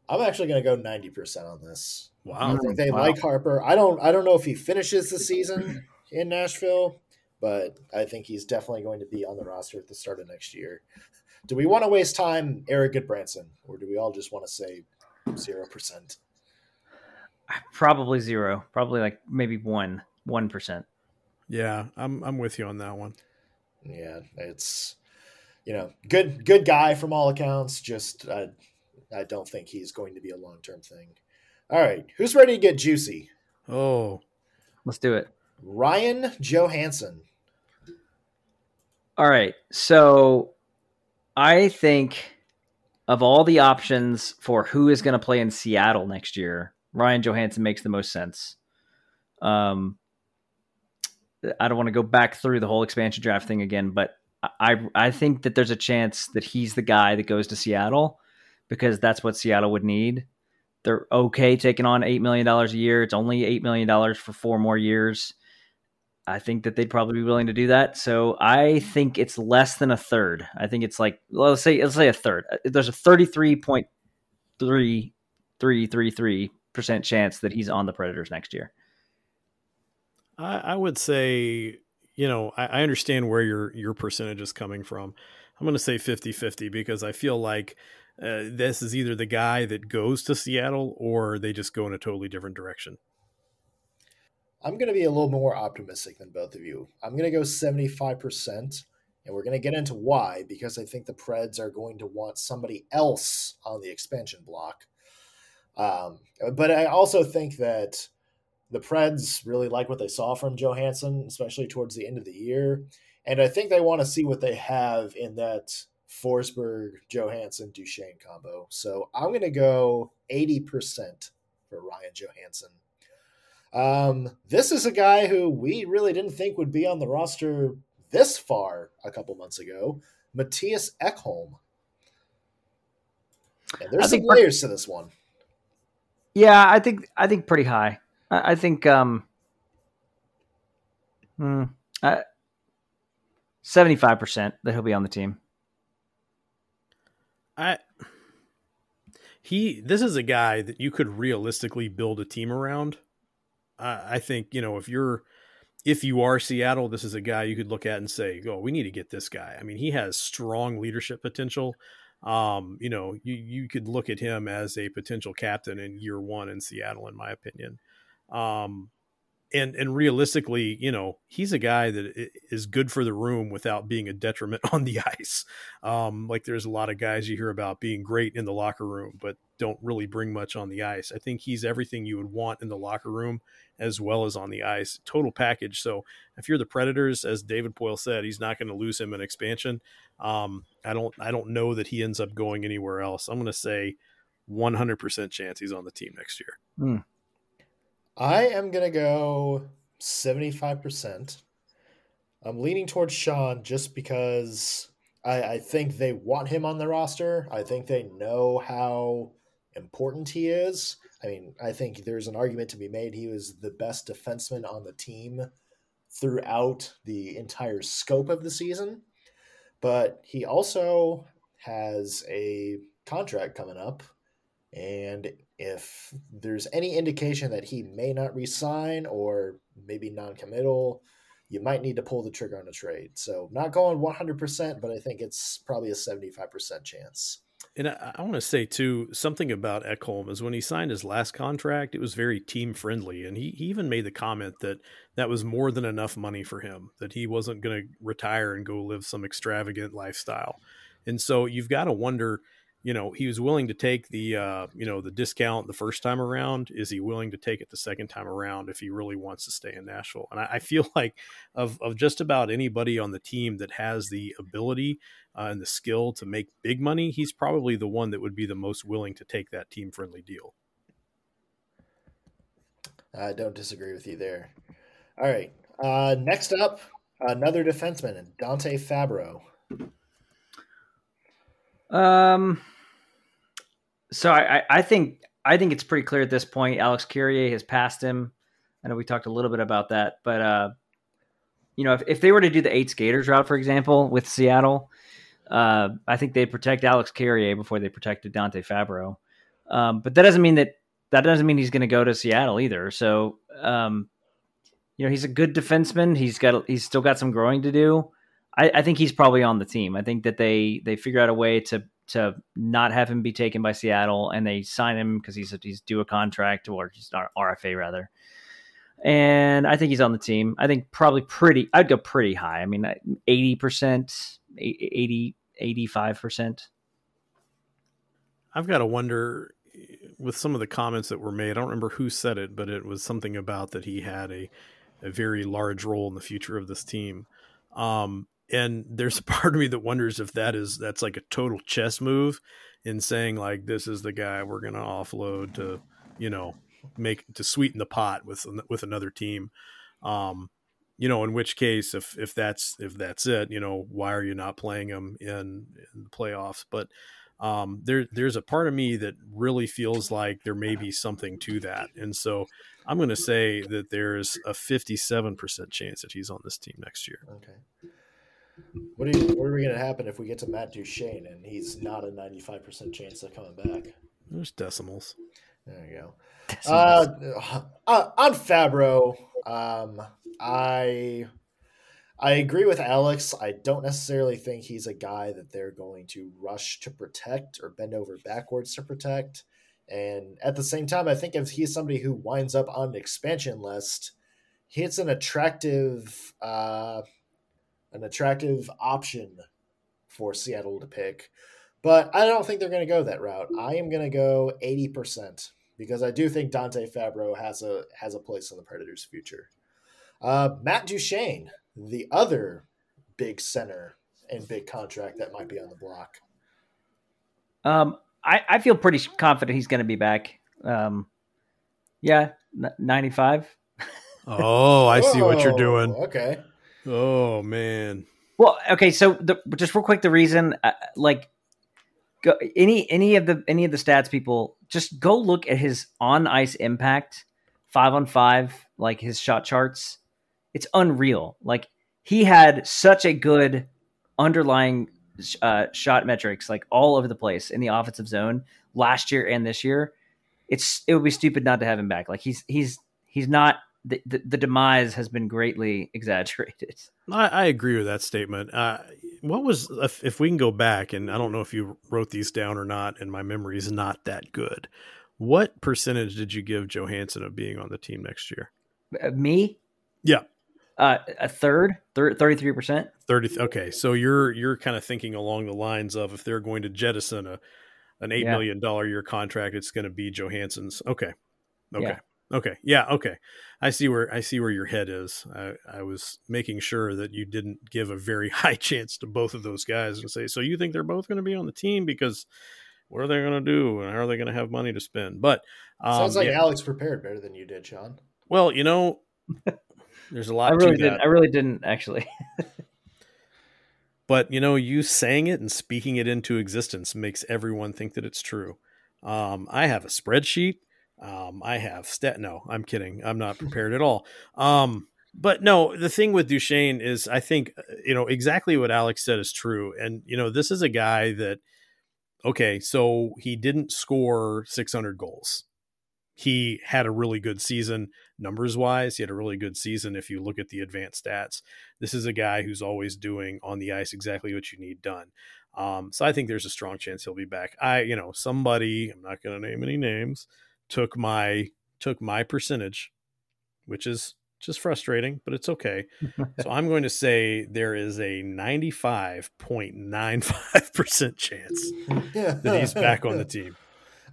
I'm actually going to go 90 percent on this. Wow, I think they wow. like Harpur. I don't. I don't know if he finishes the season in Nashville, but I think he's definitely going to be on the roster at the start of next year do we want to waste time, Erik Gudbranson, or do we all just want to say zero percent? Probably zero. Probably like maybe one, one percent. Yeah, I'm I'm with you on that one. Yeah, it's you know good good guy from all accounts. Just I I don't think he's going to be a long term thing. All right, who's ready to get juicy? Oh, let's do it. Ryan Johansen. All right, so I think of all the options for who is going to play in Seattle next year, Ryan Johansen makes the most sense. Um, I don't want to go back through the whole expansion draft thing again, but I I think that there's a chance that he's the guy that goes to Seattle because that's what Seattle would need. They're okay taking on eight million dollars a year. It's only eight million dollars for four more years. I think that they'd probably be willing to do that. So I think it's less than a third. I think it's like well, let's say let's say a third. Uh, there's a thirty three point three three three three percent chance that he's on the Predators next year. I, I would say, you know, I, I, understand where your your percentage is coming from. I'm going to say 50-50 because I feel like uh, this is either the guy that goes to Seattle or they just go in a totally different direction. I'm going to be a little more optimistic than both of you. I'm going to go 75%, and we're going to get into why because I think the Preds are going to want somebody else on the expansion block. Um, but I also think that the Preds really like what they saw from Johansen, especially towards the end of the year. And I think they want to see what they have in that Forsberg, Johansen, Duchene combo. So I'm going to go 80% for Ryan Johansen. Um, this is a guy who we really didn't think would be on the roster this far a couple months ago, Mattias Ekholm. And there's some layers to this one. Yeah, I think I think pretty high. I, I think um, hmm, seventy-five percent that he'll be on the team. I he this is a guy that you could realistically build a team around. I think you know if you're if you are Seattle, this is a guy you could look at and say, "Oh, we need to get this guy." I mean, he has strong leadership potential. Um, you know, you you could look at him as a potential captain in year one in Seattle, in my opinion. Um, and and realistically, you know, he's a guy that is good for the room without being a detriment on the ice. Um, like there's a lot of guys you hear about being great in the locker room, but don't really bring much on the ice. I think he's everything you would want in the locker room as well as on the ice, total package. So if you're the Predators, as David Poile said, he's not going to lose him in expansion. Um, I don't I don't know that he ends up going anywhere else. I'm going to say 100% chance he's on the team next year. Mm. I am going to go 75%. I'm leaning towards Sean just because I, I, think they want him on the roster. I think they know how important he is. I mean, I think there's an argument to be made he was the best defenseman on the team throughout the entire scope of the season. But he also has a contract coming up and if there's any indication that he may not resign or maybe non-committal, you might need to pull the trigger on a trade. So not going 100%, but I think it's probably a 75% chance. And I, I want to say too something about Ekholm is when he signed his last contract, it was very team friendly, and he, he even made the comment that that was more than enough money for him, that he wasn't going to retire and go live some extravagant lifestyle. And so you've got to wonder you know he was willing to take the uh, you know the discount the first time around. Is he willing to take it the second time around if he really wants to stay in nashville? And i, I feel like of, of just about anybody on the team that has the ability uh, and the skill to make big money he's probably the one that would be the most willing to take that team friendly deal. I don't disagree with you there. All right uh, next up another defenseman dante fabbro um, so I, I think I think it's pretty clear at this point. Alex Carrier has passed him. I know we talked a little bit about that, but uh, you know, if, if they were to do the eight skaters route, for example, with Seattle, uh, I think they'd protect Alex Carrier before they protected Dante Fabbro. Um, but that doesn't mean that that doesn't mean he's going to go to Seattle either. So, um, you know, he's a good defenseman. He's got he's still got some growing to do. I, I, think he's probably on the team. I think that they they figure out a way to to not have him be taken by Seattle, and they sign him because he's he's due a contract or not RFA rather. And I think he's on the team. I think probably pretty. I'd go pretty high. I mean, eighty percent, 80, 85 percent. I've got to wonder with some of the comments that were made. I don't remember who said it, but it was something about that he had a a very large role in the future of this team. Um, and there's a part of me that wonders if that is that's like a total chess move in saying like this is the guy we're going to offload to you know make to sweeten the pot with with another team. Um you know in which case if if that's if that's it you know why are you not playing him in, in the playoffs? But um there there's a part of me that really feels like there may be something to that. And so i'm going to say that there's a 57% chance that he's on this team next year. Okay what are, you, what are we going to happen if we get to Matt Duchene and he's not a 95% chance of coming back? There's decimals. There you go. Uh, uh, on Fabbro, um, I I agree with Alex. I don't necessarily think he's a guy that they're going to rush to protect or bend over backwards to protect. And at the same time, I think if he's somebody who winds up on an expansion list, he's an attractive uh, an attractive option for Seattle to pick. But I don't think they're going to go that route. I am going to go eighty percent because I do think Dante Fabbro has a has a place in the Predators' future. Uh, Matt Duchene, the other big center and big contract that might be on the block. Um, I, I feel pretty confident he's going to be back. Um, yeah, ninety five. Oh, I see what you're doing. Okay. Oh man. Well, okay, so the, just real quick, the reason, uh, like, go, any any of the any of the stats people, just go look at his on ice impact, five on five, like his shot charts. It's unreal. Like he had such a good underlying uh, shot metrics, like all over the place in the offensive zone last year and this year. It's it would be stupid not to have him back. Like he's he's he's not the, the, the demise has been greatly exaggerated. I, I agree with that statement. Uh, what was if, if we can go back, and I don't know if you wrote these down or not, and my memory is not that good. What percentage did you give Johansen of being on the team next year? Uh, me, Yeah, uh, a third, thirty three percent. thirty. Okay, so you're you're kind of thinking along the lines of if they're going to jettison a an eight Yeah. million dollar year contract, it's going to be Johansen's. Okay, okay, Yeah. Okay, yeah, okay. I see where I see where your head is. I, I was making sure that you didn't give a very high chance to both of those guys and say, so you think they're both going to be on the team because what are they going to do and how are they going to have money to spend? But um, Sounds like yeah. Alex prepared better than you did, Sean. well, you know, there's a lot I really to didn't. that. I really didn't actually. but you know you saying it and speaking it into existence makes everyone think that it's true um, i have a spreadsheet um, i have stat no i'm kidding i'm not prepared at all um, but no the thing with duchene is i think uh, you know exactly what alex said is true and you know this is a guy that okay so he didn't score 600 goals he had a really good season numbers wise he had a really good season if you look at the advanced stats this is a guy who's always doing on the ice exactly what you need done. Um, so I think there's a strong chance he'll be back. I, you know, somebody I'm not going to name any names took my took my percentage, which is just frustrating, but it's okay. so I'm going to say there is a 95.95% chance that he's back on the team.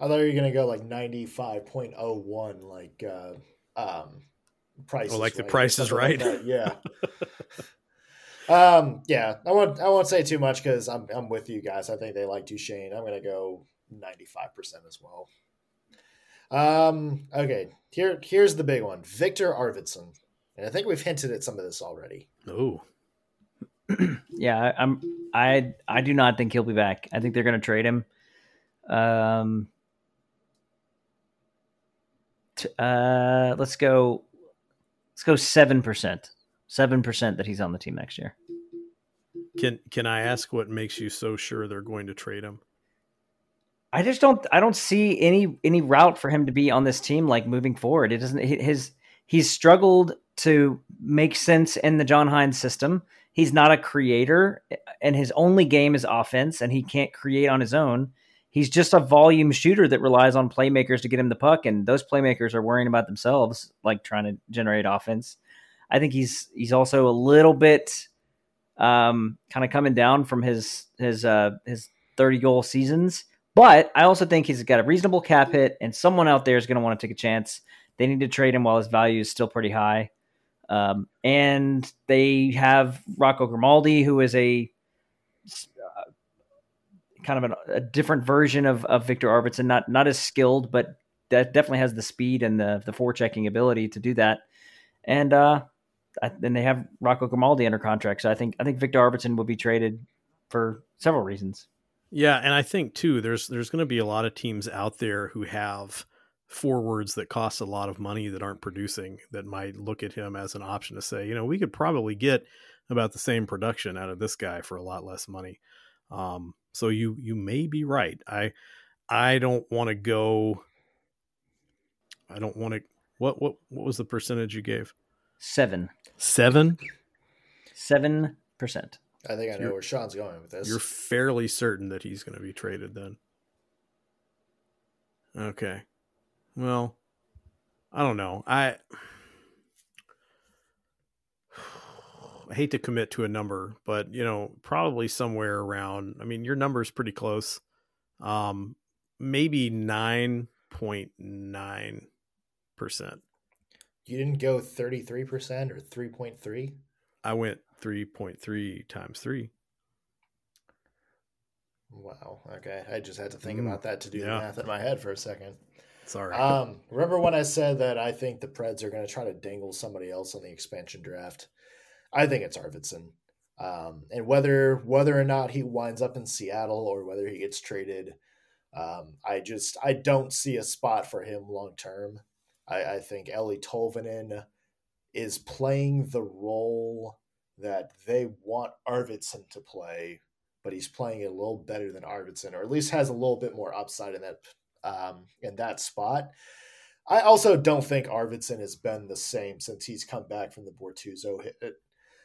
I thought you were gonna go like ninety five point oh one, like uh, um, price. Oh, is like the Right Price is something like Right? Yeah. um. Yeah. I won't. I won't say too much because I'm. I'm with you guys. I think they like Duchene. I'm gonna go ninety five percent as well. Um. Okay. Here. Here's the big one. Viktor Arvidsson. And I think we've hinted at some of this already. Oh, yeah, I, I'm. I I do not think he'll be back. I think they're going to trade him. Um. t- uh, let's go. Let's go seven percent. Seven percent that he's on the team next year. can can I ask what makes you so sure they're going to trade him? I just don't. I don't see any any route for him to be on this team like moving forward. It doesn't. His he's struggled to make sense in the John Hynes system. He's not a creator, and his only game is offense, and he can't create on his own. He's just a volume shooter that relies on playmakers to get him the puck, and those playmakers are worrying about themselves, like trying to generate offense. I think he's he's also a little bit um, kind of coming down from his his uh, his thirty goal seasons. But I also think he's got a reasonable cap hit, and someone out there is going to want to take a chance. They need to trade him while his value is still pretty high. Um, and they have Rocco Grimaldi, who is a uh, kind of an, a different version of, of Viktor Arvidsson, not not as skilled, but that definitely has the speed and the the forechecking ability to do that. And uh, then they have Rocco Grimaldi under contract, so I think I think Viktor Arvidsson will be traded for several reasons. Yeah, and I think too there's there's going to be a lot of teams out there who have forwards that cost a lot of money that aren't producing that might look at him as an option to say, you know, we could probably get about the same production out of this guy for a lot less money. Um, so you you may be right. I I don't want to go. I don't want to. What what what was the percentage you gave? Seven. Seven. Seven percent. I think I know You're- where Sean's going with this. You're fairly certain that he's going to be traded then. Okay. Well, I don't know. I I hate to commit to a number, but you know, probably somewhere around. I mean, your number is pretty close. Um, maybe nine point nine percent. you didn't go 33% or 3.3? I went three point three times three. Wow. Okay. I just had to think Mm, about that to do the math in my head for a second. Sorry. Um, remember when I said that I think the Preds are going to try to dangle somebody else on the expansion draft? I think it's Arvidsson. Um, and whether whether or not he winds up in Seattle or whether he gets traded, um, I just I don't see a spot for him long term. I, I think Eeli Tolvanen is playing the role that they want Arvidsson to play, but he's playing a little better than Arvidsson, or at least has a little bit more upside in that um, in that spot. I also don't think Arvidsson has been the same since he's come back from the Bortuzzo hit.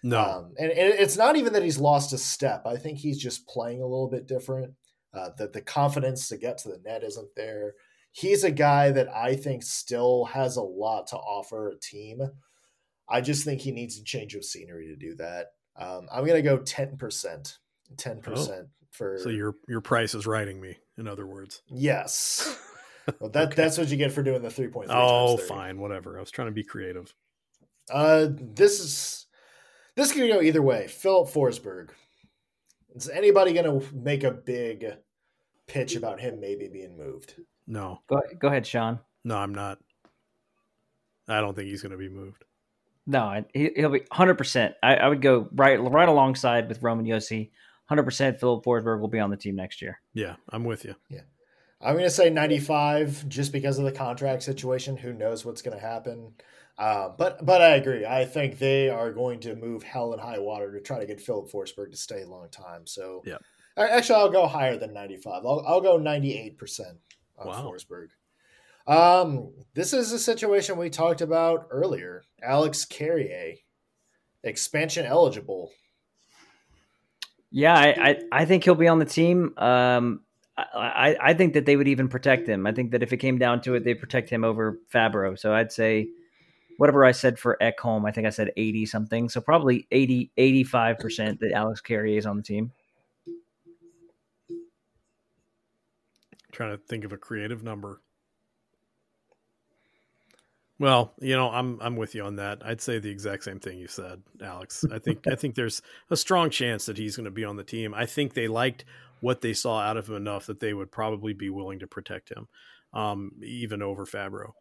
no. Um, and, and it's not even that he's lost a step. I think he's just playing a little bit different. Uh, that the confidence to get to the net isn't there. He's a guy that I think still has a lot to offer a team. I just think he needs a change of scenery to do that. Um, I'm going to go 10%. 10% for. so your your price is writing me. In other words. Yes. Well, that, That's what you get for doing the three 3.3 Oh, fine, whatever. I was trying to be creative. Uh, this is this could go either way. Filip Forsberg. Is anybody going to make a big pitch about him maybe being moved? No, Go go ahead, Sean. no, I'm not. I don't think he's going to be moved. No, he, he'll be hundred percent. I, I would go right right alongside with Roman Josi. Hundred percent. Filip Forsberg will be on the team next year. Yeah, I'm with you. Yeah. I'm going to say 95 just because of the contract situation. Who knows what's going to happen? Uh, but but I agree. I think they are going to move hell and high water to try to get Filip Forsberg to stay a long time. So Yeah. Actually, I'll go higher than 95. I'll I'll go 98 percent on Wow. Forsberg. Um, this is a situation we talked about earlier. Alex Carrier, expansion eligible. Yeah, I, I, I think he'll be on the team. Um, I, I, I think that they would even protect him. I think that if it came down to it, they protect him over Fabbro. So I'd say whatever I said for Ekholm, I think I said 80 something. So probably 80, 85% that Alex Carrier is on the team. trying to think of a creative number. Well, you know, I'm I'm with you on that. I'd say the exact same thing you said, Alex. I think I think there's a strong chance that he's going to be on the team. I think they liked what they saw out of him enough that they would probably be willing to protect him, um, even over Fabbro.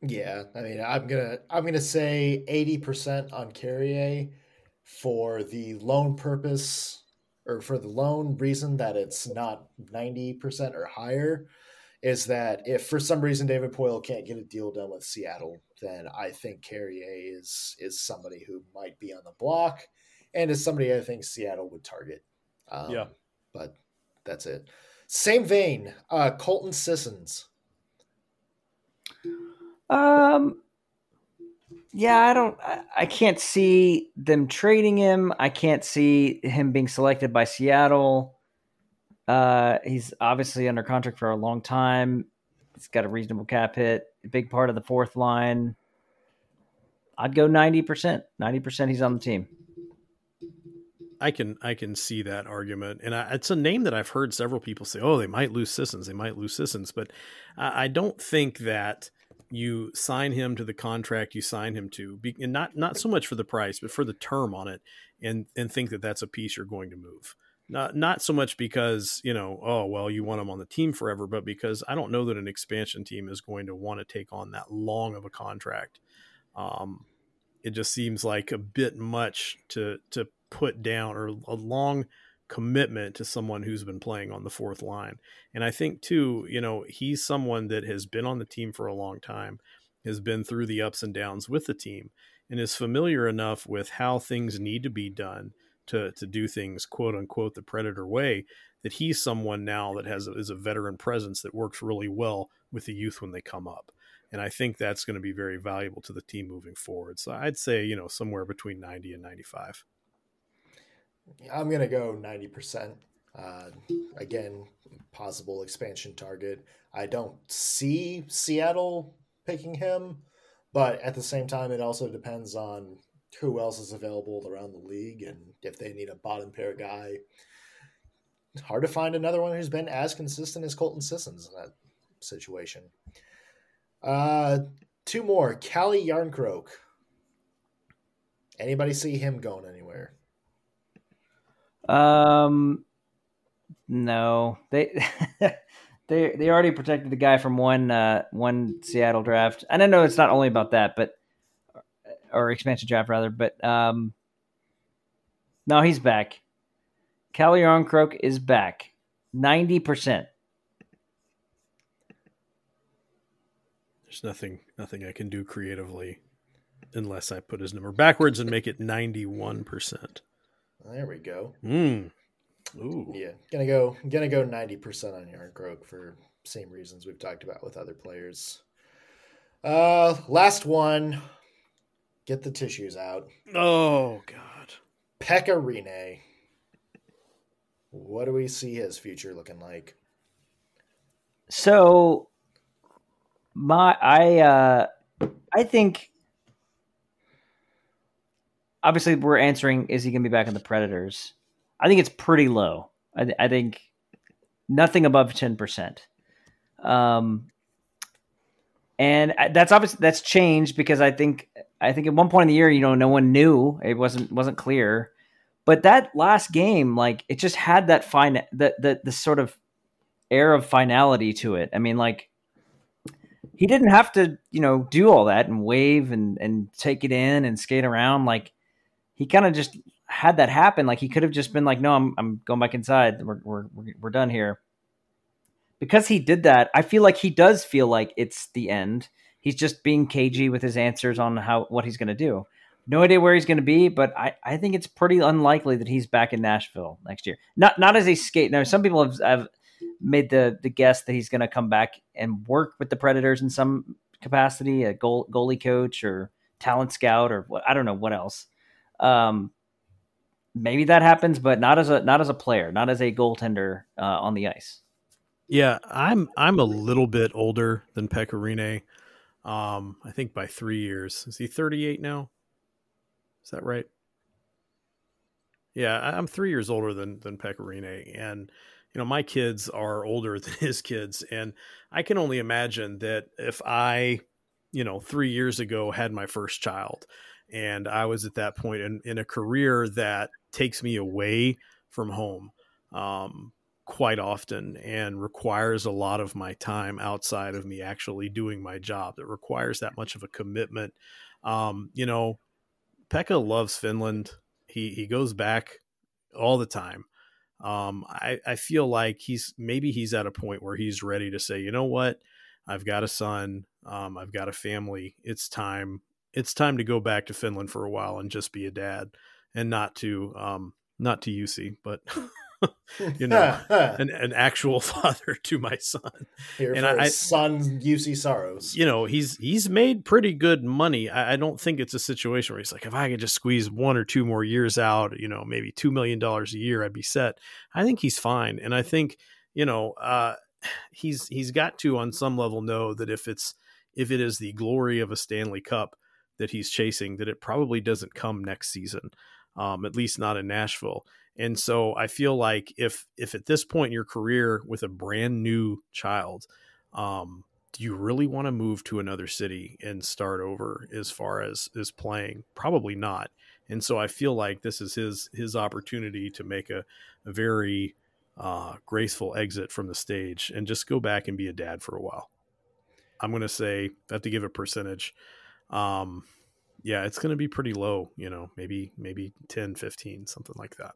Yeah, I mean, I'm gonna I'm gonna say eighty percent on Carrier for the loan purpose or for the loan reason that it's not ninety percent or higher. Is that if for some reason David Poile can't get a deal done with Seattle, then I think Carrier is is somebody who might be on the block, and is somebody I think Seattle would target. Um, Yeah. but that's it. Same vein, uh, Colton Sissons. Um, yeah, I don't. I, I can't see them trading him. I can't see him being selected by Seattle. Uh, he's obviously under contract for a long time. He's got a reasonable cap hit. A big part of the fourth line. I'd go ninety percent. Ninety percent. He's on the team. I can I can see that argument, and I, it's a name that I've heard several people say. Oh, they might lose Sissons. They might lose Sissons, but I, I don't think that you sign him to the contract you sign him to, be, and not not so much for the price, but for the term on it, and and think that that's a piece you're going to move. Not not so much because you know, oh well, you want him on the team forever, but because I don't know that an expansion team is going to want to take on that long of a contract. Um, it just seems like a bit much to to put down or a long commitment to someone who's been playing on the fourth line. And I think too, you know, he's someone that has been on the team for a long time, has been through the ups and downs with the team, and is familiar enough with how things need to be done to to do things quote unquote the predator way that he's someone now that has is a veteran presence that works really well with the youth when they come up. And I think that's going to be very valuable to the team moving forward. So I'd say, you know, somewhere between 90 and 95. I'm going to go 90%. Uh, again, possible expansion target. I don't see Seattle picking him, but at the same time, it also depends on who else is available around the league and if they need a bottom pair guy. It's hard to find another one who's been as consistent as Colton Sissons in that situation. Uh, two more. Calle Jarnkrok. Anybody see him going anywhere? Um, no, they they they already protected the guy from one uh, one Seattle draft. And I know it's not only about that, but or expansion draft rather, but um, no, he's back. Calle Jarnkrok is back, ninety percent. There's nothing nothing I can do creatively unless I put his number backwards and make it ninety one percent. There we go. Mm. Ooh. Yeah, gonna go. Gonna go ninety percent on Jarnkrok for same reasons we've talked about with other players. Uh, last one. Get the tissues out. Oh God. Pekka Rinne. What do we see his future looking like? So my I uh I think obviously we're answering is he going to be back in the Predators? I think it's pretty low. I, I think nothing above 10%. Um and that's obviously that's changed because I think I think at one point in the year, you know, no one knew it wasn't wasn't clear. But that last game, like it just had that fine the the the sort of air of finality to it. I mean, like he didn't have to, you know, do all that and wave and and take it in and skate around. Like he kind of just had that happen. Like he could have just been like, "No, I'm I'm going back inside. We're we're we're done here." Because he did that, I feel like he does feel like it's the end. He's just being cagey with his answers on how what he's going to do. No idea where he's going to be, but I, I think it's pretty unlikely that he's back in Nashville next year. Not not as a skate. Now, some people have, have made the the guess that he's going to come back and work with the Predators in some capacity, a goal, goalie coach or talent scout or what, I don't know what else. Um, maybe that happens, but not as a not as a player, not as a goaltender uh, on the ice. Yeah, I'm I'm a little bit older than Pekka Rinne. Um, I think by three years. Is he 38 now? Is that right? Yeah, I'm three years older than than Pekka Rinne, and you know my kids are older than his kids, and I can only imagine that if I, you know, three years ago had my first child, and I was at that point in, in a career that takes me away from home, um, quite often and requires a lot of my time outside of me actually doing my job that requires that much of a commitment. Um, you know pekka loves finland. He he goes back all the time. Um, I, I feel like he's maybe he's at a point where he's ready to say you know what? I've got a son. Um, i've got a family. It's time it's time to go back to finland for a while and just be a dad and not to um, not to Juuse, but you know, an, an actual father to my son. Here and for I, his son Juuse Saros. you know, he's he's made pretty good money. I, I don't think it's a situation where he's like, if I could just squeeze one or two more years out, you know, maybe two million dollars a year, I'd be set. I think he's fine, and I think you know, uh, he's he's got to on some level know that if it's if it is the glory of a Stanley Cup that he's chasing, that it probably doesn't come next season, um, at least not in Nashville. And so I feel like if if at this point in your career with a brand new child, um, do you really want to move to another city and start over as far as as playing? Probably not. And so I feel like this is his his opportunity to make a, a very uh, graceful exit from the stage and just go back and be a dad for a while. I'm going to say I have to give a percentage. Um, yeah, it's going to be pretty low, you know, maybe maybe 10, 15, something like that.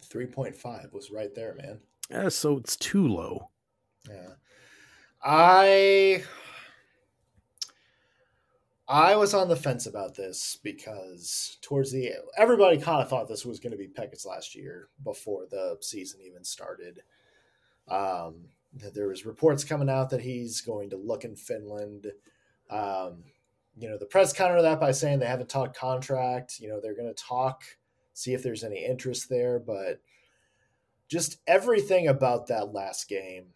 3.5 was right there, man. Yeah, so it's too low. Yeah. I I was on the fence about this because towards the everybody kind of thought this was going to be Pekka's last year before the season even started. Um, there was reports coming out that he's going to look in Finland. Um, you know, the press countered that by saying they haven't talked contract. You know, they're going to talk, see if there's any interest there, but just everything about that last game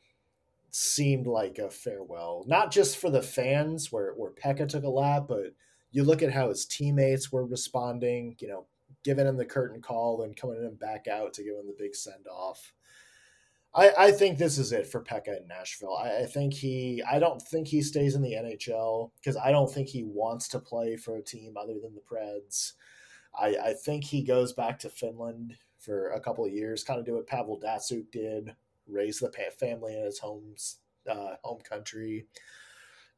seemed like a farewell, not just for the fans where, where Pekka took a lap, but you look at how his teammates were responding, you know, giving him the curtain call and coming in back out to give him the big send off. I, I think this is it for Pekka in Nashville. I, I think he I don't think he stays in the NHL because I don't think he wants to play for a team other than the Preds. I, I think he goes back to Finland for a couple of years, kind of do what Pavel Datsyuk did, raise the family in his home's uh, home country,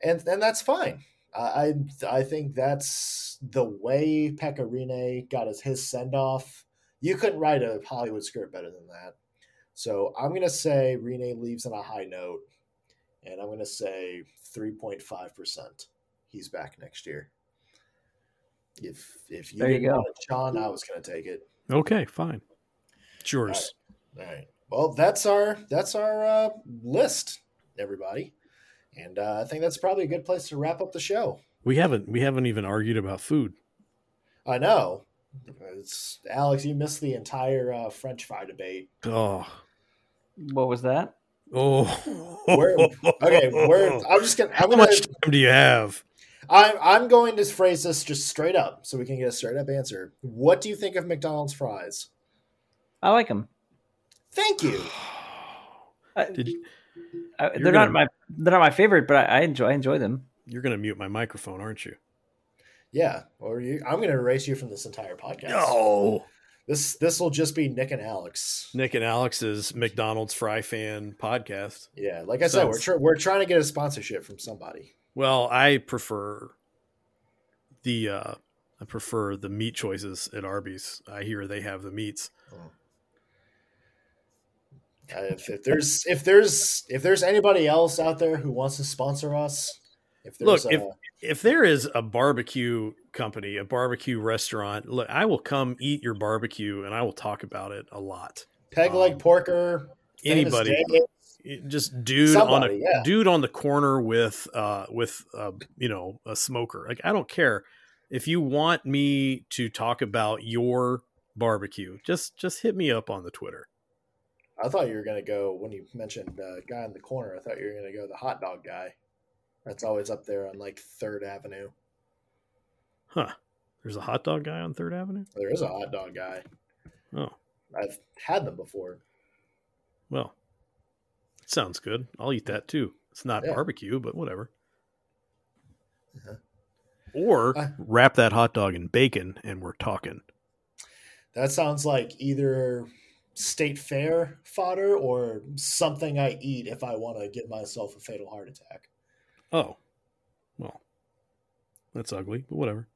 and and that's fine. I I think that's the way Pekka Rinne got his, his send off. You couldn't write a Hollywood script better than that. So I'm going to say Rinne leaves on a high note, and I'm going to say 3.5%. He's back next year. If if you, there you didn't go. want it, Sean, I was going to take it. Okay, fine. It's yours. All right. Well, that's our that's our uh, list, everybody, and uh, I think that's probably a good place to wrap up the show. We haven't we haven't even argued about food. I know. It's Alex. You missed the entire uh, French fry debate. Oh, What was that? oh. We're, okay, we're. I'm just gonna. How I'm gonna. much time do you have? I'm I'm going to phrase this just straight up, so we can get a straight up answer. What do you think of McDonald's fries? I like them. Thank you. Did you, I, they're gonna- not my they're not my favorite, but I, I enjoy I enjoy them. you're going to mute my microphone, aren't you? Yeah, or you. I'm going to erase you from this entire podcast. No. This this will just be Nick and Alex. Nick and Alex's McDonald's fry fan podcast. Yeah, like I said, we're tr- we're trying to get a sponsorship from somebody. Well, I prefer the uh I prefer the meat choices at Arby's. I hear they have the meats. Uh, if, if there's if there's if there's anybody else out there who wants to sponsor us, if Look, there's if a, if there is a barbecue company, a barbecue restaurant, look, I will come eat your barbecue and I will talk about it a lot. peg leg um, porker, Anybody, Dave, just dude Somebody, on a yeah. dude on the corner with uh with uh you know a smoker. Like I don't care if you want me to talk about your barbecue. Just just hit me up on the Twitter. I thought you were gonna go when you mentioned uh, guy in the corner. I thought you were gonna go the hot dog guy. That's always up there on like Third Avenue. Huh? There's a hot dog guy on Third Avenue. There is a hot dog guy. Oh I've had them before. well, sounds good. I'll eat that too. It's not Yeah. barbecue, but whatever. Uh-huh. Or I- wrap that hot dog in bacon, and we're talking. That sounds like either state fair fodder or something I eat if I want to give myself a fatal heart attack. Oh, well, that's ugly, but whatever.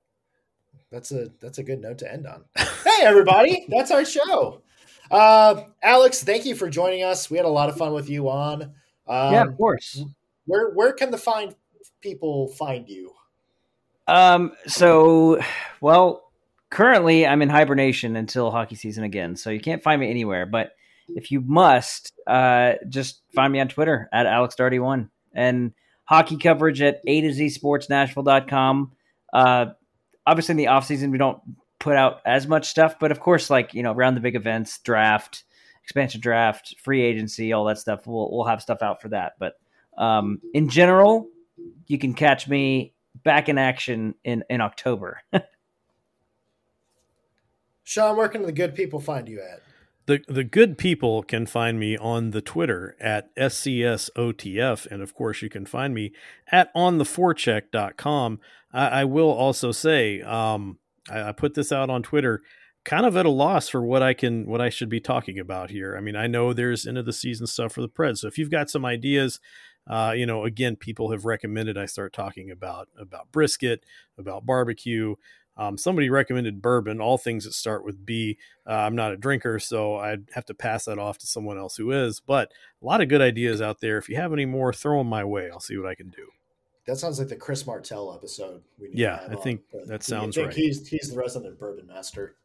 That's a that's a good note to end on. hey everybody, that's our show. Uh, Alex, thank you for joining us. We had a lot of fun with you on. Um, yeah, of course. Where where can the find people find you? Um, so, well, currently I'm in hibernation until hockey season again, so you can't find me anywhere. But if you must, uh, just find me on Twitter at AlexDarty1 and hockey coverage at A to Z Sports Nashville.com. Uh, obviously, in the off season, we don't put out as much stuff, but of course, like you know, around the big events, draft, expansion draft, free agency, all that stuff, we'll we'll have stuff out for that. But um, in general, you can catch me back in action in in October. Sean, where can the good people find you at? The the good people can find me on the Twitter at SCSOTF. And of course, you can find me at ontheforecheck.com. I, I will also say, um, I, I put this out on Twitter kind of at a loss for what I can what I should be talking about here. I mean, I know there's end of the season stuff for the Preds. So if you've got some ideas, uh, you know, again, people have recommended I start talking about about brisket, about barbecue. Um, somebody recommended bourbon, all things that start with B. Uh, I'm not a drinker, so I'd have to pass that off to someone else who is. But a lot of good ideas out there. If you have any more, throw them my way. I'll see what I can do. That sounds like the Chris Martell episode. We need Yeah, I on, think that sounds think right. He's he's the resident bourbon master.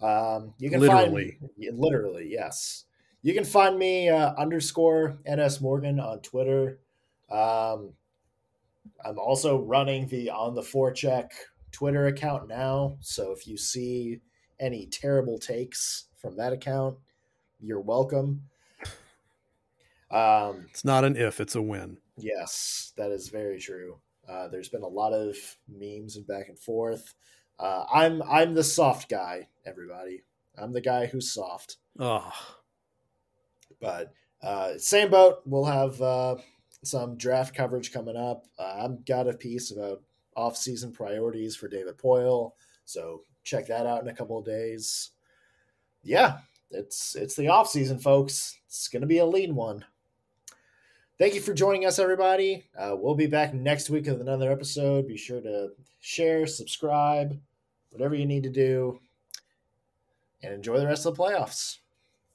Um, you can Literally. find literally yes. You can find me uh, underscore ns morgan on Twitter. Um, I'm also running the on the forecheck Twitter account now. So if you see any terrible takes from that account, you're welcome. Um, It's not an if, it's a when. Yes, that is very true. Uh, there's been a lot of memes and back and forth. Uh, I'm I'm the soft guy, everybody. I'm the guy who's soft. Oh, But uh, same boat. We'll have uh, some draft coverage coming up. Uh, I've got a piece about off-season priorities for David Poile, so check that out in a couple of days. Yeah, it's it's the off-season, folks. It's going to be a lean one. Thank you for joining us, everybody. Uh, we'll be back next week with another episode. Be sure to share, subscribe, whatever you need to do, and enjoy the rest of the playoffs.